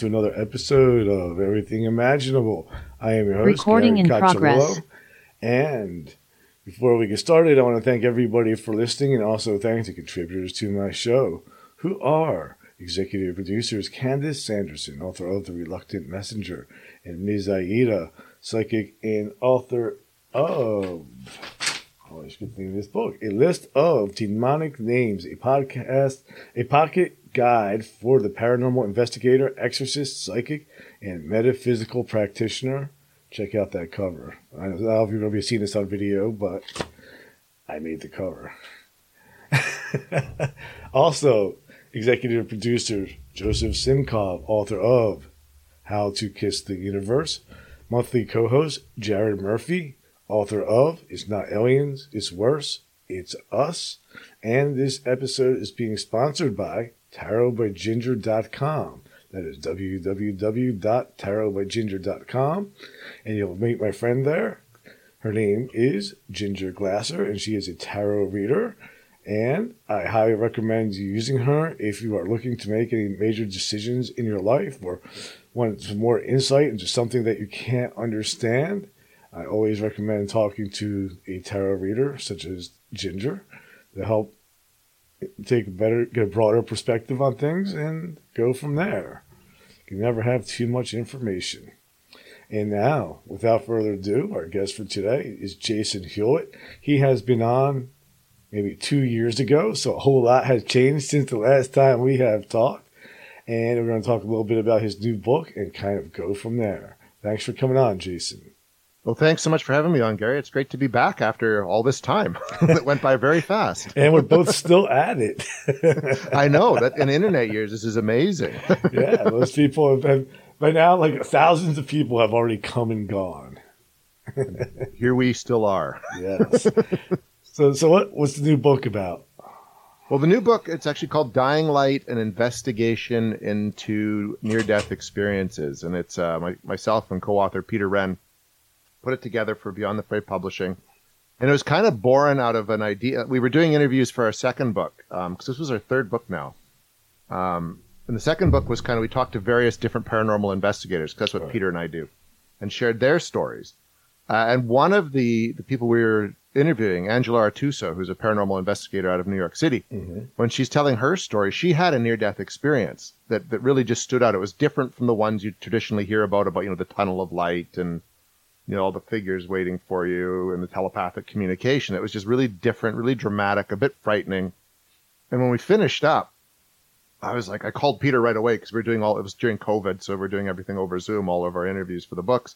To another episode of Everything Imaginable. I am your host, Recording Gary in progress. And before we get started, I want to thank everybody for listening and also thank the contributors to my show, who are executive producers Candace Sanderson, author of The Reluctant Messenger, and Ms. Aida, psychic and author of oh, always good thing this book. A list of demonic names, a podcast, a pocket guide for the paranormal investigator, exorcist, psychic, and metaphysical practitioner. Check out that cover. I don't know if you've going seen this on video, but I made the cover. also, executive producer Joseph Simkov, author of How to Kiss the Universe. Monthly co host Jared Murphy, author of It's Not Aliens, It's Worse, It's Us. And this episode is being sponsored by tarotbyginger.com. That is www.tarotbyginger.com. And you'll meet my friend there. Her name is Ginger Glasser, and she is a tarot reader. And I highly recommend using her if you are looking to make any major decisions in your life or want some more insight into something that you can't understand. I always recommend talking to a tarot reader such as Ginger to help take a better, get a broader perspective on things and go from there. You never have too much information. And now, without further ado, our guest for today is Jason Hewlett. He has been on maybe two years ago, so a whole lot has changed since the last time we have talked. And we're going to talk a little bit about his new book and kind of go from there. Thanks for coming on, Jason. Well, thanks so much for having me on, Gary. It's great to be back after all this time. it went by very fast. And we're both still at it. I know that in internet years, this is amazing. yeah, most people have, have by now, like thousands of people have already come and gone. Here we still are. Yes. so, so what? What's the new book about? Well, the new book, it's actually called Dying Light, an investigation into near-death experiences. And it's uh, my, myself and co-author Peter Renn put it together for Beyond the Fray Publishing. And it was kind of born out of an idea. We were doing interviews for our second book, because this was our third book now. Um, and the second book was kind of, we talked to various different paranormal investigators, 'cause that's what Right. Peter and I do, and shared their stories. Uh, and one of the, the people we were interviewing, Angela Artuso, who's a paranormal investigator out of New York City, Mm-hmm. when she's telling her story, she had a near death experience that, that really just stood out. It was different from the ones you traditionally hear about, about, you know, the tunnel of light and, you know, all the figures waiting for you and the telepathic communication. It was just really different, really dramatic, a bit frightening. And when we finished up, I was like, I called Peter right away because we are doing all, it was during COVID. So we're doing everything over Zoom, all of our interviews for the books.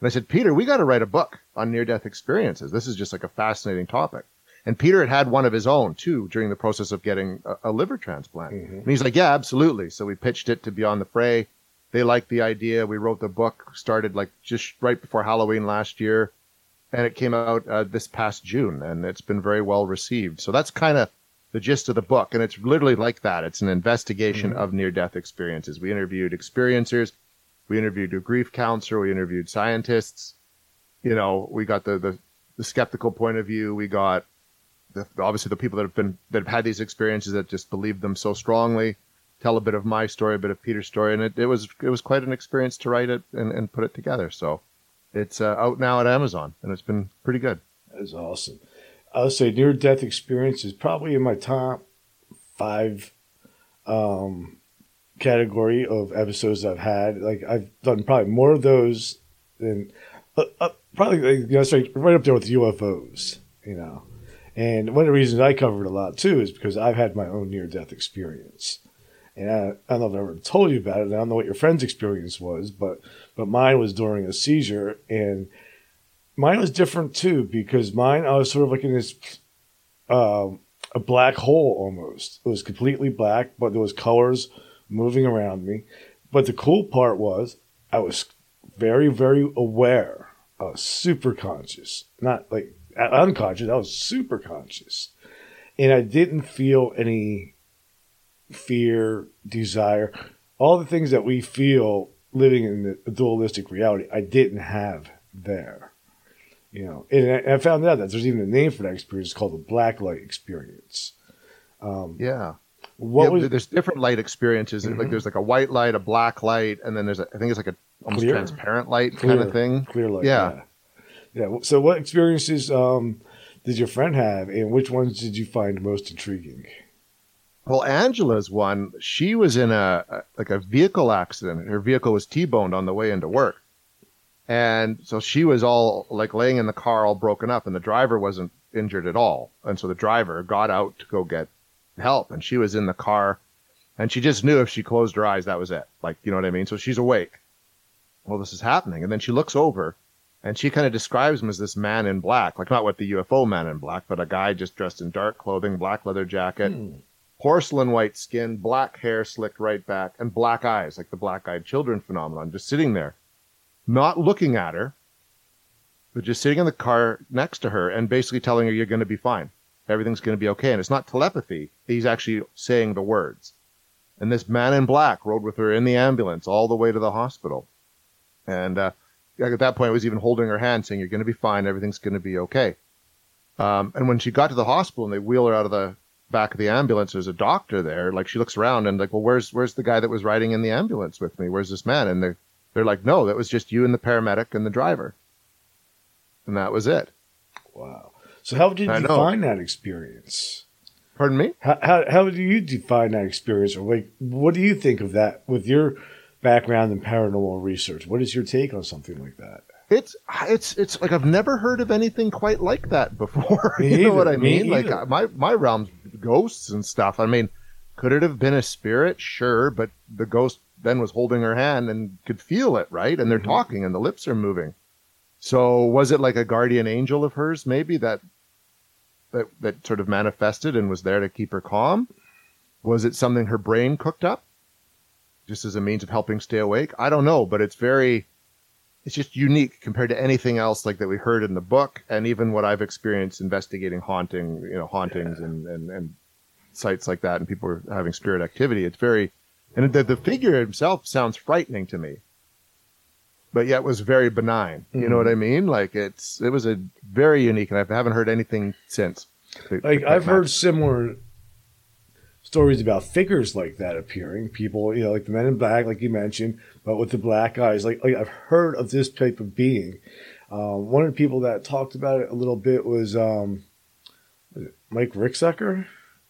And I said, Peter, we got to write a book on near death experiences. This is just like a fascinating topic. And Peter had had one of his own too during the process of getting a, a liver transplant. Mhm. And he's like, yeah, absolutely. So we pitched it to Beyond the Fray. They liked the idea. We wrote the book, started like just right before Halloween last year. And it came out uh, this past June and it's been very well received. So that's kind of the gist of the book. And it's literally like that. It's an investigation Mhm. of near death experiences. We interviewed experiencers. We interviewed a grief counselor. We interviewed scientists. You know, we got the, the, the skeptical point of view. We got the, obviously the people that have been that have had these experiences that just believe them so strongly. Tell a bit of my story, a bit of Peter's story, and it, it was it was quite an experience to write it and, and put it together. So it's uh, out now at Amazon, and it's been pretty good. That's awesome. I would say near death experience is probably in my top five um, category of episodes I've had. Like I've done probably more of those than uh, uh, probably you know, like right up there with UFOs. You know, and one of the reasons I covered a lot too is because I've had my own near death experience. And I, I don't know if I ever told you about it. I don't know what your friend's experience was, but but mine was during a seizure, and mine was different too because mine I was sort of like in this um, a black hole almost. It was completely black, but there was colors moving around me. But the cool part was I was very very aware. I was super conscious, not like unconscious. I was super conscious, and I didn't feel any fear, desire, all the things that we feel living in the dualistic reality. I didn't have there. You know, and I, I found out that there's even a name for that experience it's called the black light experience. Um, Yeah. What Yeah, was there's different light experiences. Like Mhm. there's like a white light, a black light, and then there's a, I think it's like a almost Clear. transparent light Clear. kind of thing. clear light? Yeah. yeah. Yeah. So, what experiences um, did your friend have, and which ones did you find most intriguing? Well, Angela's one, she was in a, like a vehicle accident. Her vehicle was T-boned on the way into work. And so she was all like laying in the car all broken up and the driver wasn't injured at all. And so the driver got out to go get help and she was in the car and she just knew if she closed her eyes that was it. Like, you know what I mean? So she's awake. Well, this is happening. And then she looks over and she kind of describes him as this man in black, like not what the UFO man in black, but a guy just dressed in dark clothing, black leather jacket Hmm. Porcelain white skin, black hair slicked right back, and black eyes, like the black eyed children phenomenon, just sitting there, not looking at her, but just sitting in the car next to her and basically telling her, You're going to be fine. Everything's going to be okay. And it's not telepathy, he's actually saying the words. And this man in black rode with her in the ambulance all the way to the hospital. And uh, at that point, was even holding her hand, saying, You're going to be fine. Everything's going to be okay. Um, and when she got to the hospital and they wheel her out of the back of the ambulance, there's a doctor there. Like she looks around and like, well, where's where's the guy that was riding in the ambulance with me? Where's this man? And they're they're like, no, that was just you and the paramedic and the driver, and that was it. Wow. So, how did I you know. find that experience? Pardon me. How, how how do you define that experience, or like, what do you think of that with your background in paranormal research? What is your take on something like that? It's it's it's like I've never heard of anything quite like that before. Me you know what either. I Me mean? Like either. uh, my my realm's ghosts and stuff. I mean, could it have been a spirit? Sure, but the ghost then was holding her hand and could feel it, right? And they're Mhm. talking and the lips are moving. So was it like a guardian angel of hers, maybe that that that sort of manifested and was there to keep her calm? Was it something her brain cooked up, just as a means of helping stay awake? I don't know, but it's very it's just unique compared to anything else like that we heard in the book and even what I've experienced investigating haunting, you know, hauntings and, and, and sites like that and people are having spirit activity. It's very, and the, the figure himself sounds frightening to me, but yet was very benign. You know Mhm. what I mean? Like it's, it was a very unique and I haven't heard anything since. Like I've heard similar stories about figures like that appearing. People, you know, like the Men in Black, like you mentioned, but with the black eyes. Like, like I've heard of this type of being. Um, one of the people that talked about it a little bit was um, Mike Ricksecker,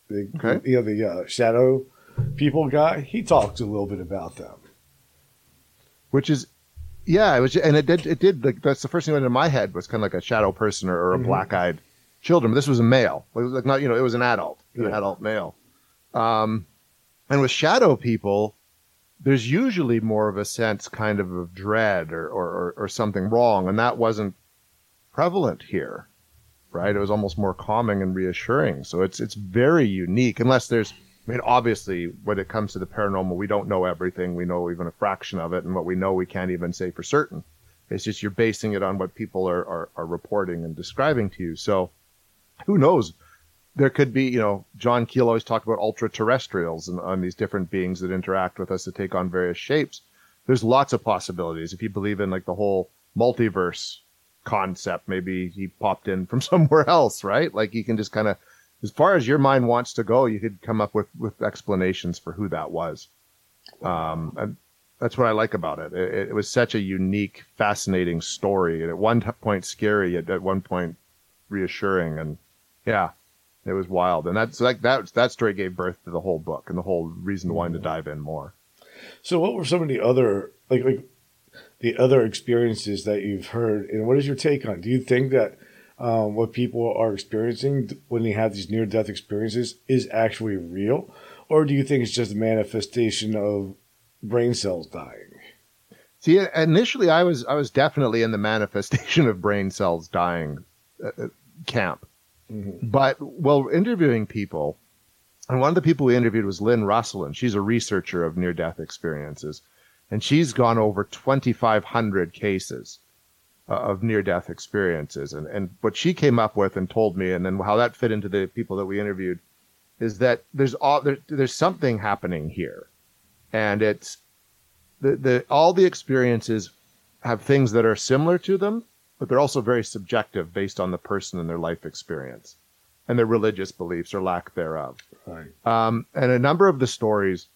the Okay. you know the uh, shadow people guy. He talked a little bit about them. which is yeah it was and it did it did like that's the first thing that went in my head was kind of like a shadow person or, or a Mhm. black-eyed children but this was a male was like not you know it was an adult an adult male um and with shadow people there's usually more of a sense kind of of dread or or, or, something wrong and that wasn't prevalent here right it was almost more calming and reassuring so it's it's very unique unless there's I mean, obviously, when it comes to the paranormal, we don't know everything. We know even a fraction of it, and what we know, we can't even say for certain. It's just you're basing it on what people are, are, are reporting and describing to you. So, who knows? There could be, you know, John Keel always talked about ultra terrestrials and on these different beings that interact with us to take on various shapes. There's lots of possibilities. If you believe in like the whole multiverse concept, maybe he popped in from somewhere else, right? Like you can just kind of as far as your mind wants to go, you could come up with, with explanations for who that was. Um, and that's what I like about it. It, it was such a unique, fascinating story, and at one point scary, at, at one point reassuring, and yeah, it was wild. And that's like that. That story gave birth to the whole book and the whole reason why to dive in more. So, what were some of the other like like the other experiences that you've heard, and what is your take on? Do you think that um, what people are experiencing when they have these near death experiences is actually real, or do you think it's just a manifestation of brain cells dying? See, initially, I was I was definitely in the manifestation of brain cells dying uh, uh, camp. Mhm. But while interviewing people, and one of the people we interviewed was Lynn Russell, and she's a researcher of near death experiences. And she's gone over 2,500 cases uh, of near death experiences. And, and what she came up with and told me, and then how that fit into the people that we interviewed, is that there's all there, there's something happening here. And it's the, the all the experiences have things that are similar to them, but they're also very subjective based on the person and their life experience. and their religious beliefs or lack thereof. Right. Um, and a number of the stories,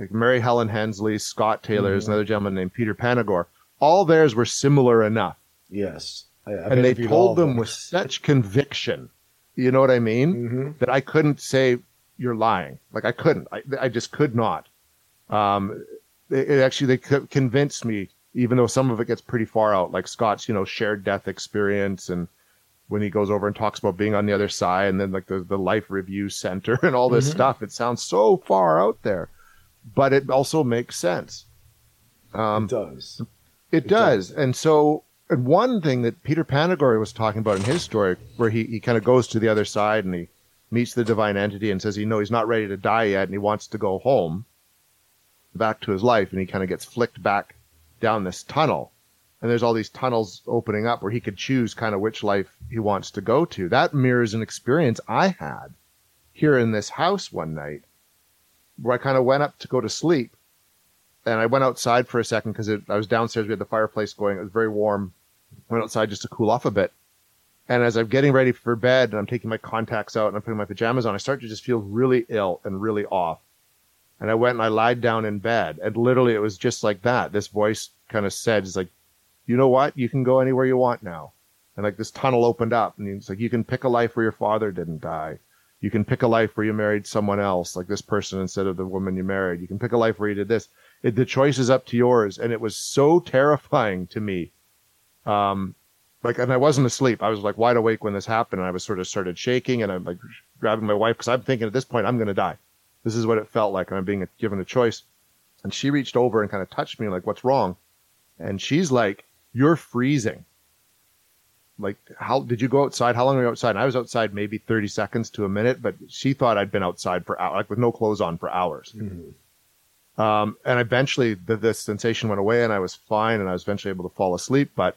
like Mary Helen Hensley, Scott Taylor, there's Mhm. another gentleman named Peter Panagore, all theirs were similar enough. Yes. I, and they told of them with such conviction. You know what I mean? hmm That I couldn't say you're lying. Like I couldn't. I, I just could not. Um, it, it actually they convinced me, even though some of it gets pretty far out, like Scott's, you know, shared death experience, and when he goes over and talks about being on the other side, and then like the the life review center and all this Mhm. stuff. It sounds so far out there, but it also makes sense. Um, it does. it It does. does. And so, and one thing that Peter Panagore was talking about in his story, where he, he kind of goes to the other side and he meets the divine entity and says, you know, he's not ready to die yet and he wants to go home back to his life. And he kind of gets flicked back down this tunnel. And there's all these tunnels opening up where he could choose kind of which life he wants to go to. That mirrors an experience I had here in this house one night where I kind of went up to go to sleep and I went outside for a second because I was downstairs. We had the fireplace going. It was very warm. Went outside just to cool off a bit. And as I'm getting ready for bed and I'm taking my contacts out and I'm putting my pajamas on, I start to just feel really ill and really off. And I went and I lied down in bed. And literally it was just like that. This voice kind of said, it's like, you know what? You can go anywhere you want now. And like this tunnel opened up and it's like, you can pick a life where your father didn't die. You can pick a life where you married someone else, like this person instead of the woman you married. You can pick a life where you did this it, the choice is up to yours and it was so terrifying to me um like and i wasn't asleep i was like wide awake when this happened and i was sort of started shaking and i'm like grabbing my wife because i'm thinking at this point i'm going to die this is what it felt like i'm being given a choice and she reached over and kind of touched me like what's wrong and she's like you're freezing like how did you go outside how long were you outside and i was outside maybe 30 seconds to a minute but she thought i'd been outside for hours like with no clothes on for hours Mhm. um, and eventually the, the sensation went away and I was fine and I was eventually able to fall asleep. But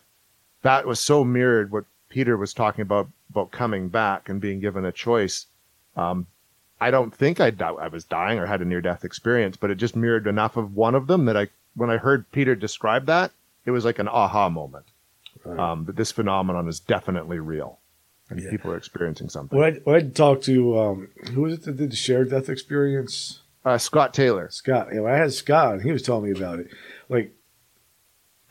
that was so mirrored what Peter was talking about, about coming back and being given a choice. Um, I don't think I, I was dying or had a near death experience, but it just mirrored enough of one of them that I, when I heard Peter describe that, it was like an aha moment. Right. Um, that this phenomenon is definitely real and Yeah. people are experiencing something. When I, when I talked to um, who was it that did the shared death experience? Uh, Scott Taylor. Scott. You know, I had Scott, and he was telling me about it. Like,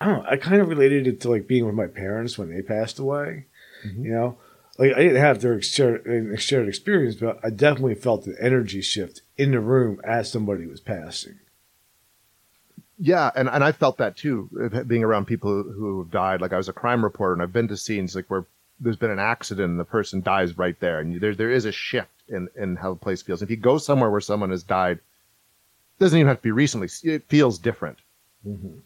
I don't know. I kind of related it to like being with my parents when they passed away. Mhm. You know, like I didn't have their shared, shared experience, but I definitely felt the energy shift in the room as somebody was passing. Yeah, and, and I felt that too, being around people who, who have died. Like I was a crime reporter, and I've been to scenes like where there's been an accident and the person dies right there, and there there is a shift in in how the place feels. If you go somewhere where someone has died, it doesn't even have to be recently. It feels different. Mm-hmm.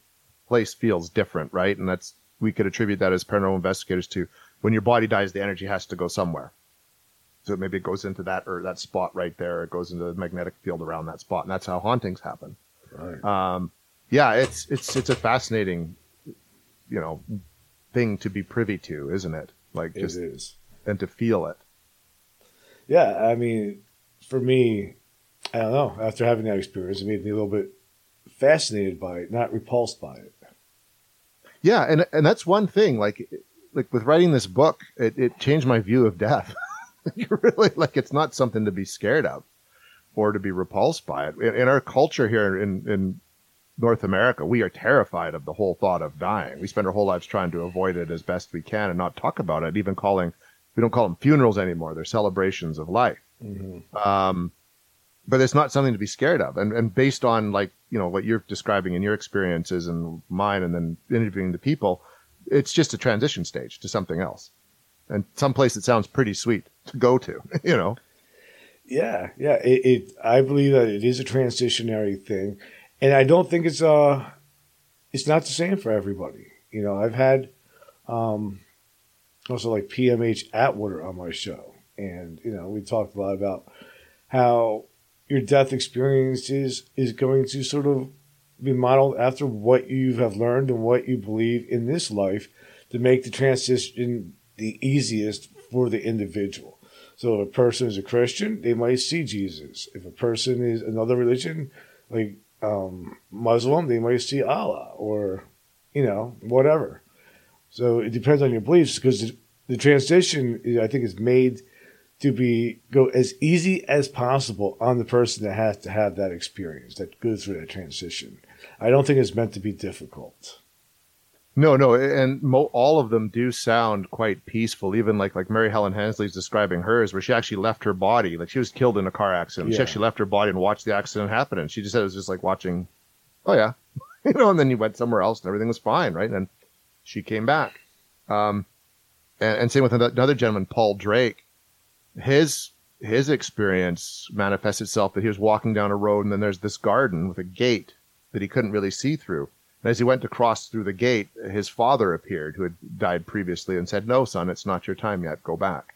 Place feels different, right? And that's we could attribute that as paranormal investigators to when your body dies, the energy has to go somewhere. So maybe it goes into that or that spot right there. It goes into the magnetic field around that spot, and that's how hauntings happen Right. um, yeah, it's it's it's a fascinating, you know, thing to be privy to, isn't it? Like It just is. and to feel it. Yeah, I mean, for me, I don't know. After having that experience, it made me a little bit fascinated by it, not repulsed by it. Yeah, and and that's one thing. Like like with writing this book, it, it changed my view of death. you really like it's not something to be scared of or to be repulsed by it. In, in our culture here in in North America, we are terrified of the whole thought of dying. We spend our whole lives trying to avoid it as best we can and not talk about it. Even calling we don't call them funerals anymore; they're celebrations of life. Mm-hmm. um, but it's not something to be scared of. And and based on like you know what you're describing in your experiences and mine, and then interviewing the people, it's just a transition stage to something else, and someplace that sounds pretty sweet to go to. You know, Yeah, yeah. It, it. I believe that it is a transitionary thing, and I don't think it's uh, it's not the same for everybody. You know, I've had, um, also like PMH Atwater on my show, and you know, we talked a lot about how your death experiences is going to sort of be modeled after what you have learned and what you believe in this life to make the transition the easiest for the individual. So if a person is a Christian, they might see Jesus. If a person is another religion, like um, Muslim, they might see Allah or, you know, whatever. So it depends on your beliefs because the, the transition, I think, is made to be go as easy as possible on the person that has to have that experience, that goes through that transition. I don't think it's meant to be difficult. No, no, and mo- all of them do sound quite peaceful. Even like like Mary Helen Hensley's describing hers, where she actually left her body, like she was killed in a car accident. Yeah. She actually left her body and watched the accident happen, and she just said it was just like watching. Oh yeah, you know, and then you went somewhere else and everything was fine, right? And she came back. Um, and, and same with another gentleman, Paul Drake. His his experience manifests itself that he was walking down a road and then there's this garden with a gate that he couldn't really see through. And as he went to cross through the gate, his father appeared, who had died previously, and said, No, son, it's not your time yet. Go back.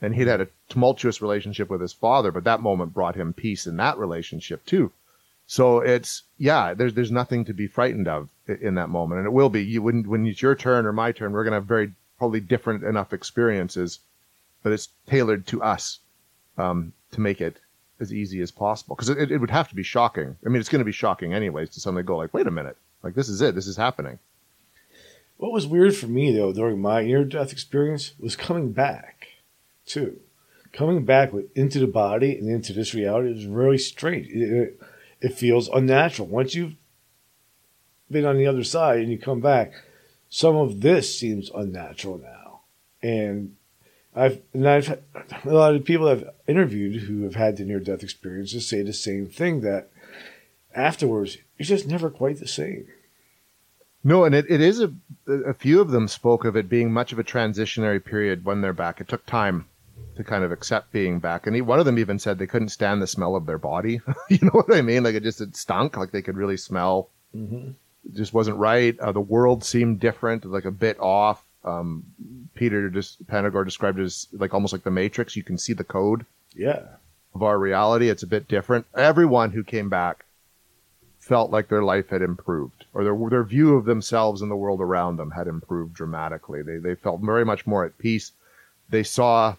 And he'd had a tumultuous relationship with his father, but that moment brought him peace in that relationship too. So it's yeah, there's there's nothing to be frightened of in that moment, and it will be. You when when it's your turn or my turn, we're gonna have very probably different enough experiences, but it's tailored to us um, to make it as easy as possible. Because it, it would have to be shocking. I mean, it's going to be shocking anyways to suddenly go like, wait a minute, like this is it, this is happening. What was weird for me though during my near death experience was coming back, too. Coming back with, into the body and into this reality is really strange. It, it, it feels unnatural. Once you've been on the other side and you come back, some of this seems unnatural now. And I've and I've a lot of people I've interviewed who have had the near death experiences say the same thing that afterwards you're just never quite the same. No, and it, it is a a few of them spoke of it being much of a transitionary period when they're back. It took time to kind of accept being back, and he, one of them even said they couldn't stand the smell of their body. you know what I mean? Like it just it stunk. Like they could really smell. Mm-hmm. It just wasn't right. Uh, the world seemed different, like a bit off. Um, Peter just Panagore described as like almost like the Matrix. You can see the code Yeah. of our reality. It's a bit different. Everyone who came back felt like their life had improved, or their their view of themselves and the world around them had improved dramatically. They they felt very much more at peace. They saw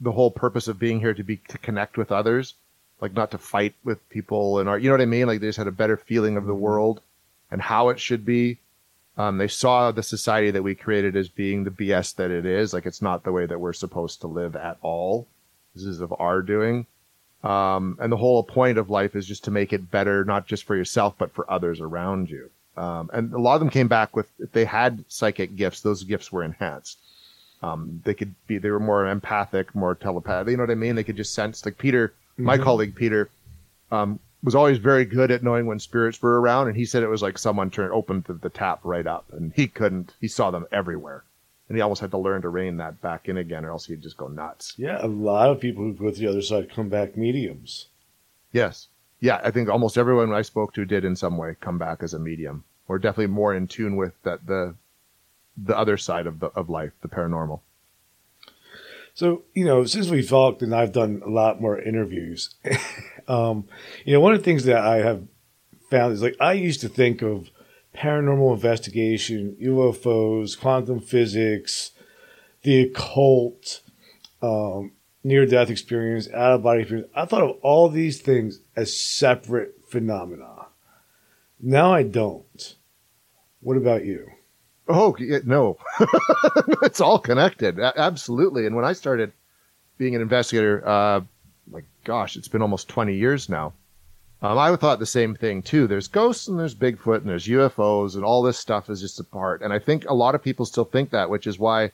the whole purpose of being here to be to connect with others, like not to fight with people and our, you know what I mean. Like they just had a better feeling of the mm-hmm. world and how it should be. Um, they saw the society that we created as being the BS that it is. Like it's not the way that we're supposed to live at all. This is of our doing. Um, and the whole point of life is just to make it better, not just for yourself, but for others around you. Um, and a lot of them came back with, if they had psychic gifts, those gifts were enhanced. Um, they could be, they were more empathic, more telepathic. You know what I mean? They could just sense, like Peter, my Mhm. colleague Peter, um, was always very good at knowing when spirits were around. And he said it was like someone turned, opened the, the tap right up and he couldn't, he saw them everywhere. And he almost had to learn to rein that back in again or else he'd just go nuts. Yeah, a lot of people who go to the other side come back mediums. Yes. Yeah, I think almost everyone I spoke to did in some way come back as a medium, or definitely more in tune with that the the other side of the of life, the paranormal. So, you know, since we've talked and I've done a lot more interviews, um, you know, one of the things that I have found is like I used to think of paranormal investigation, UFOs, quantum physics, the occult, um, near death experience, out of body experience. I thought of all these things as separate phenomena. Now I don't. What about you? Oh yeah, no, it's all connected, A- absolutely. And when I started being an investigator, uh, like gosh, it's been almost twenty years now. Um, I thought the same thing too. There's ghosts and there's Bigfoot and there's UFOs and all this stuff is just a part. And I think a lot of people still think that, which is why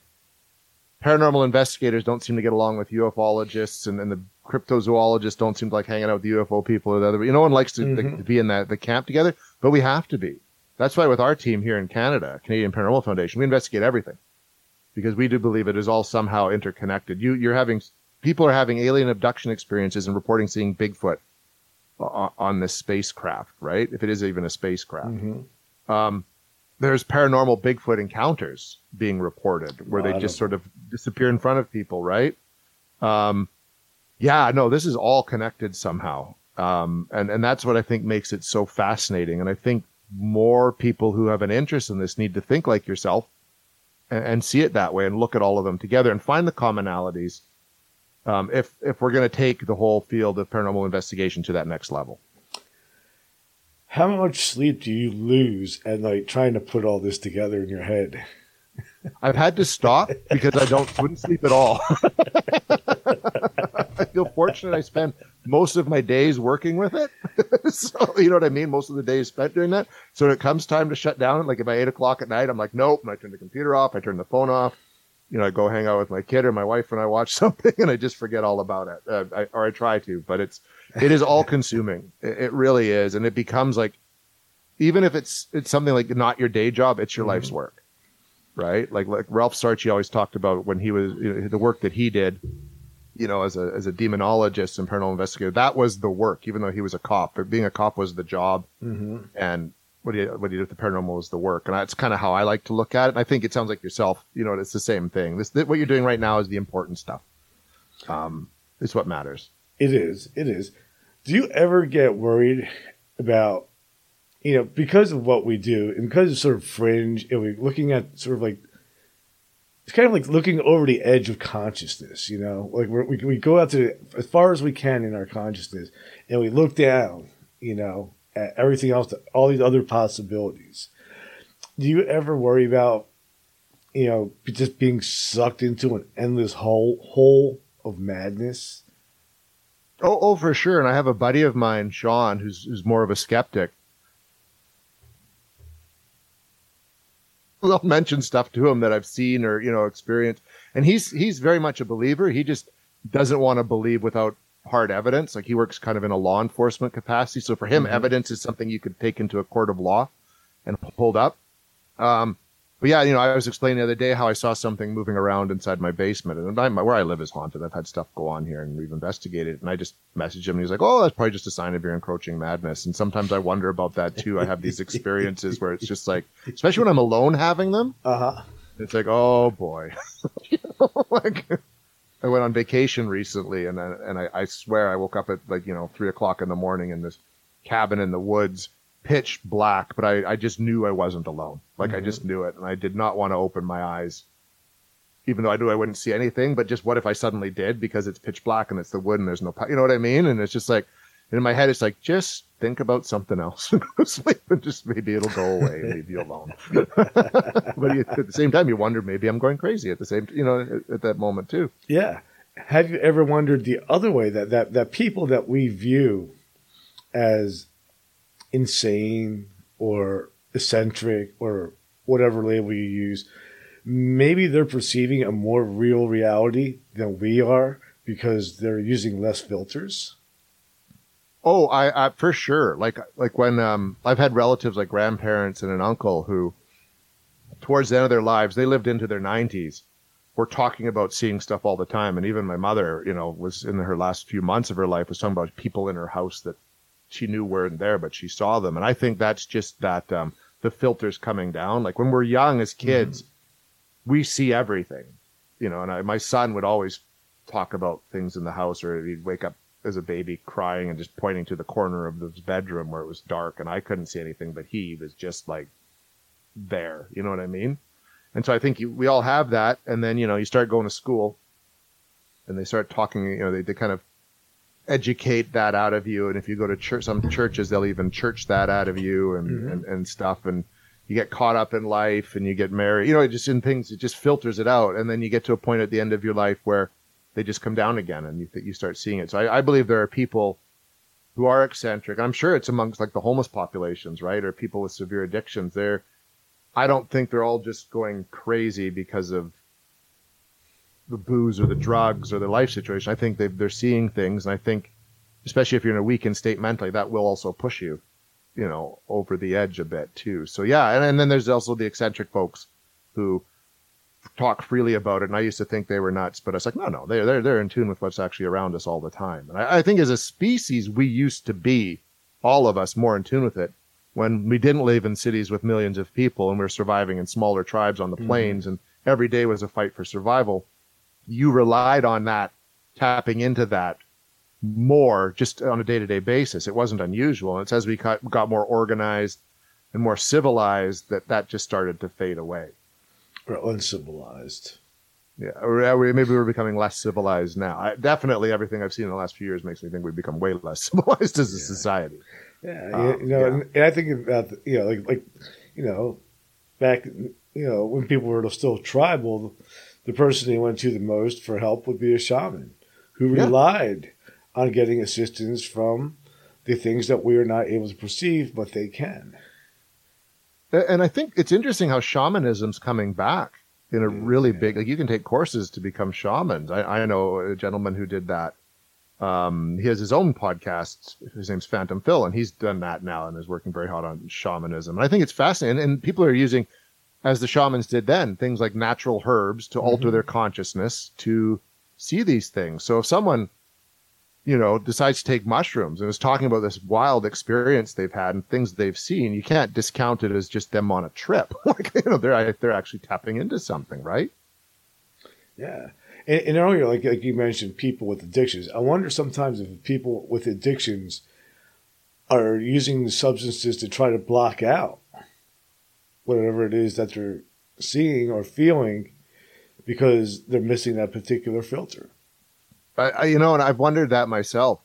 paranormal investigators don't seem to get along with ufologists and, and the cryptozoologists don't seem to like hanging out with the UFO people or the other. You know, no one likes to, Mhm. to be in that the camp together, but we have to be. That's why with our team here in Canada, Canadian Paranormal Foundation, we investigate everything because we do believe it is all somehow interconnected. You, you're having people are having alien abduction experiences and reporting seeing Bigfoot on this spacecraft, right? If it is even a spacecraft. Mm-hmm. Um, there's paranormal Bigfoot encounters being reported where they just sort of disappear in front of people, right? Um, yeah, no, this is all connected somehow. Um, and, and that's what I think makes it so fascinating. And I think more people who have an interest in this need to think like yourself and, and see it that way and look at all of them together and find the commonalities. Um, if, if we're going to take the whole field of paranormal investigation to that next level. How much sleep do you lose at night trying to put all this together in your head? I've had to stop because I don't wouldn't sleep at all. I feel fortunate I spend most of my days working with it. so you know what I mean? Most of the days spent doing that. So when it comes time to shut down, like by eight o'clock at night, I'm like, nope. And I turn the computer off. I turn the phone off. You know, I go hang out with my kid or my wife and I watch something and I just forget all about it. Uh, I, or I try to, but it's, it is all consuming. It, it, really is. And it becomes like, even if it's, it's something like not your day job, it's your mm-hmm. life's work. Right. Like, like Ralph Sarchie always talked about when he was, you know, the work that he did you know, as a as a demonologist and paranormal investigator, that was the work, even though he was a cop. But being a cop was the job, mm-hmm. and what do you what do you do with the paranormal was the work, and that's kind of how I like to look at it. And I think it sounds like yourself. You know, it's the same thing. This what you're doing right now is the important stuff. Um, it's what matters. It is. It is. Do you ever get worried about, you know, because of what we do and because it's sort of fringe, and we're looking at sort of like it's kind of like looking over the edge of consciousness, you know, like we we go out to as far as we can in our consciousness, and we look down, you know, at everything else, all these other possibilities. Do you ever worry about, you know, just being sucked into an endless hole hole of madness? Oh, oh, for sure. And I have a buddy of mine, Sean, who's who's more of a skeptic, I'll mention stuff to him that I've seen or you know experienced, and he's he's very much a believer. He just doesn't want to believe without hard evidence. Like he works kind of in a law enforcement capacity, so for him, mm-hmm. evidence is something you could take into a court of law and hold up. Um, but yeah, you know, I was explaining the other day how I saw something moving around inside my basement, and I, where I live is haunted. I've had stuff go on here, and we've investigated. And I just messaged him, and he's like, "Oh, that's probably just a sign of your encroaching madness." And sometimes I wonder about that too. I have these experiences where it's just like, especially when I'm alone having them. Uh huh. It's like, oh boy, like. I went on vacation recently, and I, and I, I swear I woke up at like you know three o'clock in the morning in this cabin in the woods pitch black, but I, I just knew I wasn't alone. Like mm-hmm. I just knew it, and I did not want to open my eyes, even though I knew I wouldn't see anything. But just what if I suddenly did because it's pitch black and it's the wood and there's no, you know what I mean? And it's just like in my head, it's like just think about something else and go sleep, and just maybe it'll go away and leave you alone. but you, at the same time, you wonder maybe I'm going crazy at the same, you know, at, at that moment too. Yeah. Have you ever wondered the other way that that that people that we view as insane or eccentric or whatever label you use, maybe they're perceiving a more real reality than we are because they're using less filters. Oh, I, I for sure. Like like when um, I've had relatives like grandparents and an uncle who, towards the end of their lives, they lived into their nineties. Were talking about seeing stuff all the time, and even my mother, you know, was in her last few months of her life was talking about people in her house that she knew weren't there, but she saw them. And I think that's just that um, the filters coming down. Like when we're young as kids, mm-hmm. we see everything, you know. And I, my son would always talk about things in the house, or he'd wake up as a baby crying and just pointing to the corner of his bedroom where it was dark, and I couldn't see anything, but he was just like there. You know what I mean? And so I think you, we all have that. And then you know you start going to school, and they start talking. You know they, they kind of educate that out of you. And if you go to church, some churches, they'll even church that out of you and, mm-hmm. and, and stuff. And you get caught up in life and you get married, you know, it just in things, it just filters it out. And then you get to a point at the end of your life where they just come down again and you, you start seeing it. So I, I believe there are people who are eccentric. I'm sure it's amongst like the homeless populations, right? Or people with severe addictions. They're, I don't think they're all just going crazy because of the booze or the drugs or the life situation. I think they they're seeing things, and I think, especially if you're in a weakened state mentally, that will also push you, you know, over the edge a bit too. So yeah, and, and then there's also the eccentric folks who talk freely about it. And I used to think they were nuts, but it's like, no, no, they're they're they're in tune with what's actually around us all the time. And I, I think as a species, we used to be all of us more in tune with it when we didn't live in cities with millions of people and we are surviving in smaller tribes on the mm-hmm. plains and every day was a fight for survival you relied on that, tapping into that more just on a day to day basis. It wasn't unusual. And it's as we got, got more organized and more civilized that that just started to fade away. Or uncivilized. Yeah, or maybe we're becoming less civilized now. I, definitely, everything I've seen in the last few years makes me think we've become way less civilized as a yeah. society. Yeah, um, you know, yeah. And, and, I think about the, you know, like like you know, back you know when people were still tribal, the person they went to the most for help would be a shaman who yeah. relied on getting assistance from the things that we are not able to perceive, but they can. And I think it's interesting how shamanism's coming back in a really big. Like you can take courses to become shamans. I, I know a gentleman who did that. Um, he has his own podcast. His name's Phantom Phil, and he's done that now and is working very hard on shamanism. And I think it's fascinating. And people are using, as the shamans did then, things like natural herbs to alter Mhm. their consciousness to see these things. So if someone you know, decides to take mushrooms and is talking about this wild experience they've had and things they've seen, you can't discount it as just them on a trip. like, you know, they're they're actually tapping into something, right? Yeah. And, and earlier, like, like you mentioned, people with addictions. I wonder sometimes if people with addictions are using the substances to try to block out whatever it is that they're seeing or feeling because they're missing that particular filter. I, I you know, and I've wondered that myself.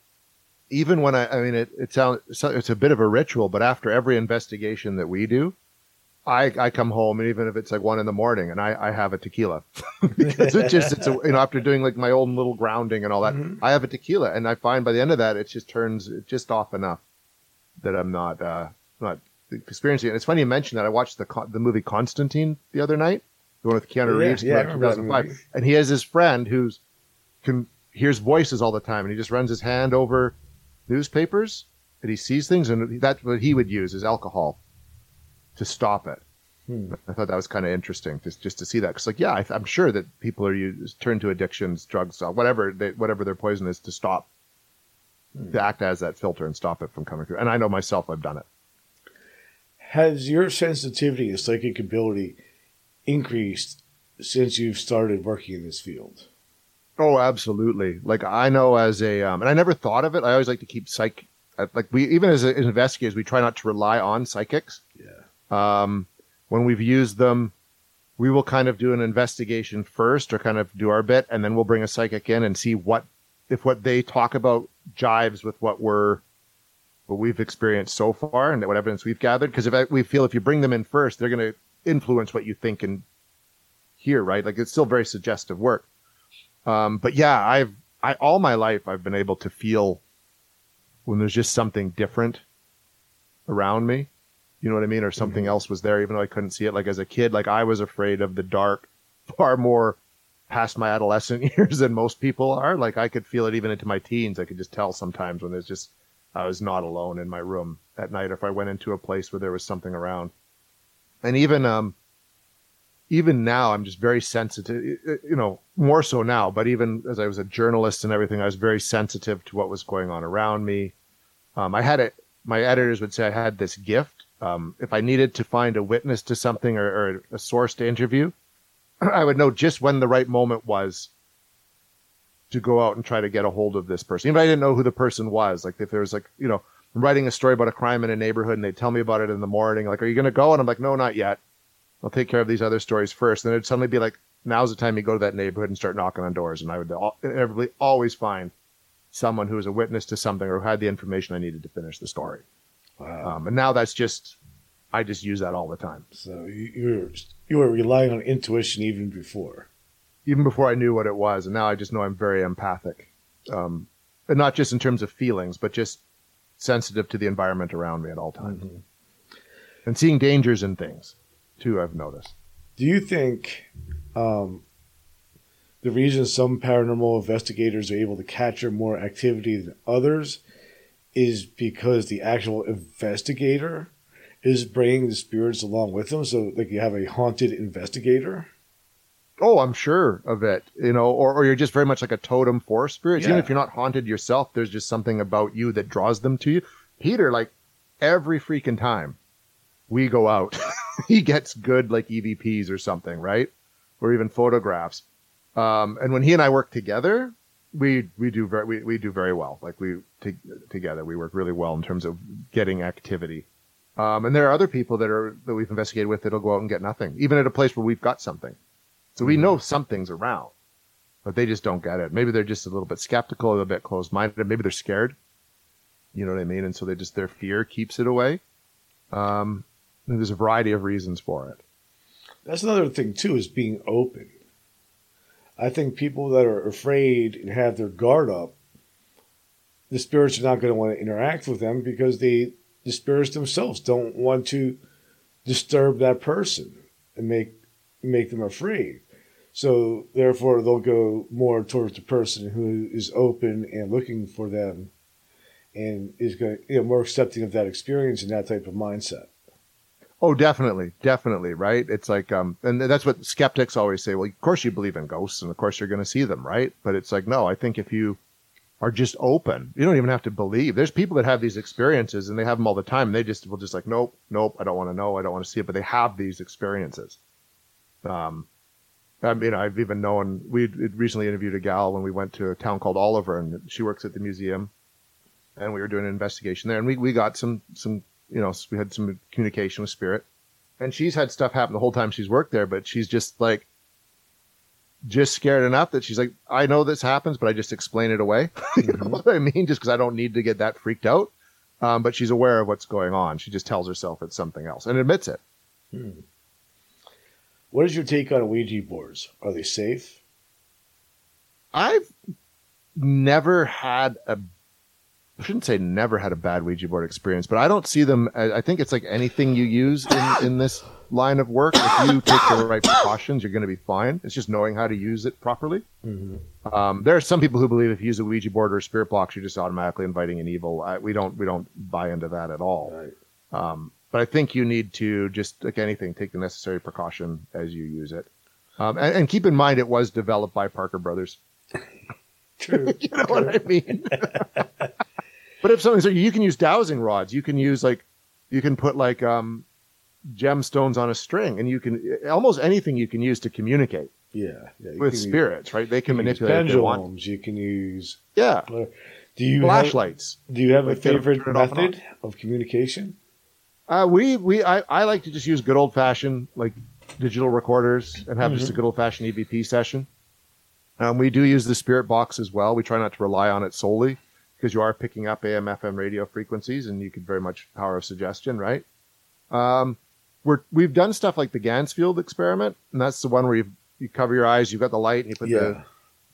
Even when I, I mean, it, it sounds it's a bit of a ritual, but after every investigation that we do, I, I come home and even if it's like one in the morning and I, I have a tequila because it just it's a, you know after doing like my own little grounding and all that Mhm. I have a tequila and I find by the end of that it just turns it just off enough that I'm not uh not experiencing it. It's funny you mentioned that I watched the the movie Constantine the other night the one with Keanu Yeah, Reeves yeah, I came out in remember that 2005 and he has his friend who's can hears voices all the time and he just runs his hand over newspapers and he sees things and that's what he would use is alcohol to stop it. Hmm. I thought that was kind of interesting just just to see that because like yeah I, I'm sure that people are use, turn to addictions, drugs, uh, whatever they, whatever their poison is to stop Hmm. to act as that filter and stop it from coming through. And I know myself I've done it. Has your sensitivity and psychic ability increased since you've started working in this field? Oh, absolutely. Like I know as a, um, and I never thought of it. I always like to keep psych, uh, like we even as, as investigators, we try not to rely on psychics. Yeah. Um, when we've used them, we will kind of do an investigation first, or kind of do our bit, and then we'll bring a psychic in and see what if what they talk about jives with what we're what we've experienced so far and what evidence we've gathered. Because if I, we feel if you bring them in first, they're going to influence what you think and hear, right? Like it's still very suggestive work. Um, but yeah, I've I all my life I've been able to feel when there's just something different around me. You know what I mean? Or something Mhm. else was there, even though I couldn't see it. Like as a kid, like I was afraid of the dark far more past my adolescent years than most people are. Like I could feel it even into my teens. I could just tell sometimes when there's just I was not alone in my room at night if I went into a place where there was something around. And even um even now I'm just very sensitive, you know, more so now, but even as I was a journalist and everything, I was very sensitive to what was going on around me. Um, I had it, my editors would say I had this gift. Um, if I needed to find a witness to something or, or a source to interview, I would know just when the right moment was to go out and try to get a hold of this person. Even if I didn't know who the person was, like if there was like, you know, I'm writing a story about a crime in a neighborhood and they tell me about it in the morning, like, are you going to go? And I'm like, no, not yet. I'll take care of these other stories first. And Then it'd suddenly be like, now's the time you go to that neighborhood and start knocking on doors. And I would inevitably always find someone who was a witness to something or who had the information I needed to finish the story. Wow. Um, and now that's just, I just use that all the time. so you, you're you were relying on intuition even before. Even before I knew what it was. And now I just know I'm very empathic. Um, and not just in terms of feelings, but just sensitive to the environment around me at all times. Mhm. And seeing dangers in things, too, I've noticed. Do you think um, the reason some paranormal investigators are able to capture more activity than others is because the actual investigator is bringing the spirits along with them? So, like, you have a haunted investigator. Oh, I'm sure of it. You know, or, or you're just very much like a totem for spirits. Even if you're not haunted yourself, there's just something about you that draws them to you. Peter, like every freaking time we go out, he gets good like EVPs or something, right? Or even photographs. Um, and when he and I work together, we we do very we, we do very well. Like we to, together we work really well in terms of getting activity. Um, and there are other people that are that we've investigated with that'll go out and get nothing, even at a place where we've got something. So we know something's around, but they just don't get it. Maybe they're just a little bit skeptical, a little bit closed minded. Maybe they're scared. You know what I mean? And so they just their fear keeps it away. Um, there's a variety of reasons for it. That's another thing, too, is being open. I think people that are afraid and have their guard up the spirits are not going to want to interact with them because they the spirits themselves don't want to disturb that person and make make them afraid. So therefore, they'll go more towards the person who is open and looking for them, and is going you know more accepting of that experience and that type of mindset. Oh, definitely, definitely, right? It's like, um, and that's what skeptics always say. Well, of course you believe in ghosts, and of course you're going to see them, right? But it's like, no, I think if you are just open, you don't even have to believe. There's people that have these experiences, and they have them all the time. And they just will just like, nope, nope, I don't want to know, I don't want to see it, but they have these experiences. Um, I mean, I've even known we recently interviewed a gal when we went to a town called Oliver, and she works at the museum, and we were doing an investigation there, and we we got some some you know, we had some communication with Spirit, and she's had stuff happen the whole time she's worked there, but she's just like, just scared enough that she's like, I know this happens, but I just explain it away. you know mm-hmm. what I mean? Just because I don't need to get that freaked out. Um, but she's aware of what's going on. She just tells herself it's something else and admits it. Hmm. What is your take on Ouija boards? Are they safe? I've never had a I shouldn't say never had a bad Ouija board experience, but I don't see them. I think it's like anything you use in, in this line of work. If you take the right precautions, you're going to be fine. It's just knowing how to use it properly. Mm-hmm. Um, there are some people who believe if you use a Ouija board or a spirit box, you're just automatically inviting an evil. I, we don't we don't buy into that at all. Right. Um, but I think you need to just like anything, take the necessary precaution as you use it. Um, and, and keep in mind, it was developed by Parker Brothers. True. you know True. what I mean? But if something's like you can use dowsing rods. You can use like you can put like um, gemstones on a string, and you can almost anything you can use to communicate. Yeah, yeah with spirits, use, right? They can manipulate pendulums. You can use yeah. Do you flashlights? Have, do you have like a favorite method of communication? Uh, we we I, I like to just use good old fashioned like digital recorders and have mm-hmm. just a good old fashioned EVP session. Um, we do use the spirit box as well. We try not to rely on it solely because you are picking up AM, FM radio frequencies, and you could very much power of suggestion, right? Um, we're we've done stuff like the Ganzfeld experiment, and that's the one where you you cover your eyes, you've got the light, and you put yeah. the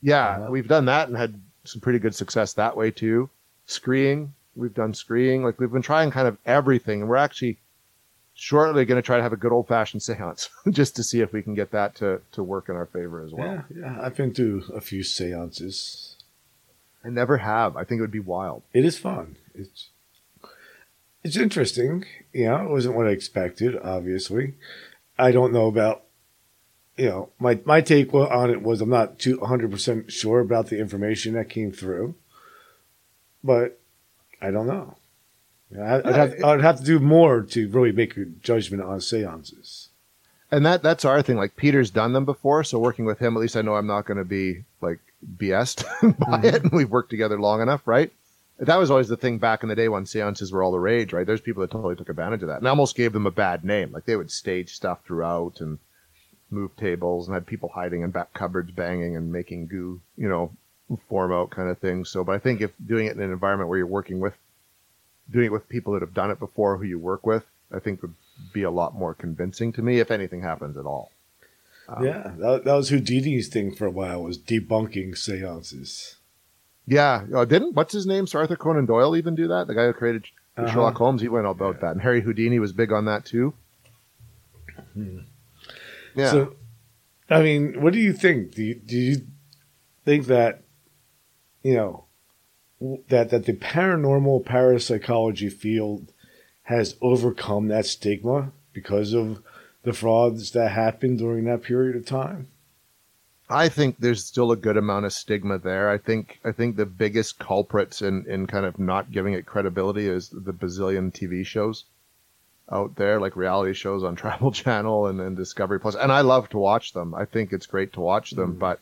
yeah, we've done that and had some pretty good success that way too. Screeing, we've done screeing, like we've been trying kind of everything, and we're actually shortly going to try to have a good old fashioned seance just to see if we can get that to to work in our favor as well. Yeah, yeah, I've been to a few seances I never have. I think it would be wild. It is fun. It's it's interesting. Yeah, it wasn't what I expected. Obviously, I don't know about. You know, my my take on it was I'm not too 100 percent sure about the information that came through, but I don't know. I'd, I'd, have, I'd have to do more to really make a judgment on seances. And that that's our thing. Like Peter's done them before, so working with him, at least I know I'm not going to be like BS'd by mm-hmm. it, and we've worked together long enough, right? That was always the thing back in the day when seances were all the rage, right? There's people that totally took advantage of that and almost gave them a bad name. Like they would stage stuff throughout and move tables and had people hiding in back cupboards, banging and making goo, you know, form out kind of thing. So, but I think if doing it in an environment where you're working with, doing it with people that have done it before, who you work with, I think would be a lot more convincing to me if anything happens at all. Um, yeah, that, that was Houdini's thing for a while was debunking seances. Yeah, uh, didn't what's his name? Sir Arthur Conan Doyle even do that? The guy who created uh-huh. Sherlock Holmes, he went all about yeah. that, and Harry Houdini was big on that too. Hmm. Yeah. So, I mean, what do you think? Do you, do you think that you know that that the paranormal parapsychology field has overcome that stigma because of the frauds that happened during that period of time? I think there's still a good amount of stigma there. I think I think the biggest culprits in, in kind of not giving it credibility is the bazillion TV shows out there, like reality shows on Travel Channel and, and Discovery Plus. And I love to watch them. I think it's great to watch them, mm but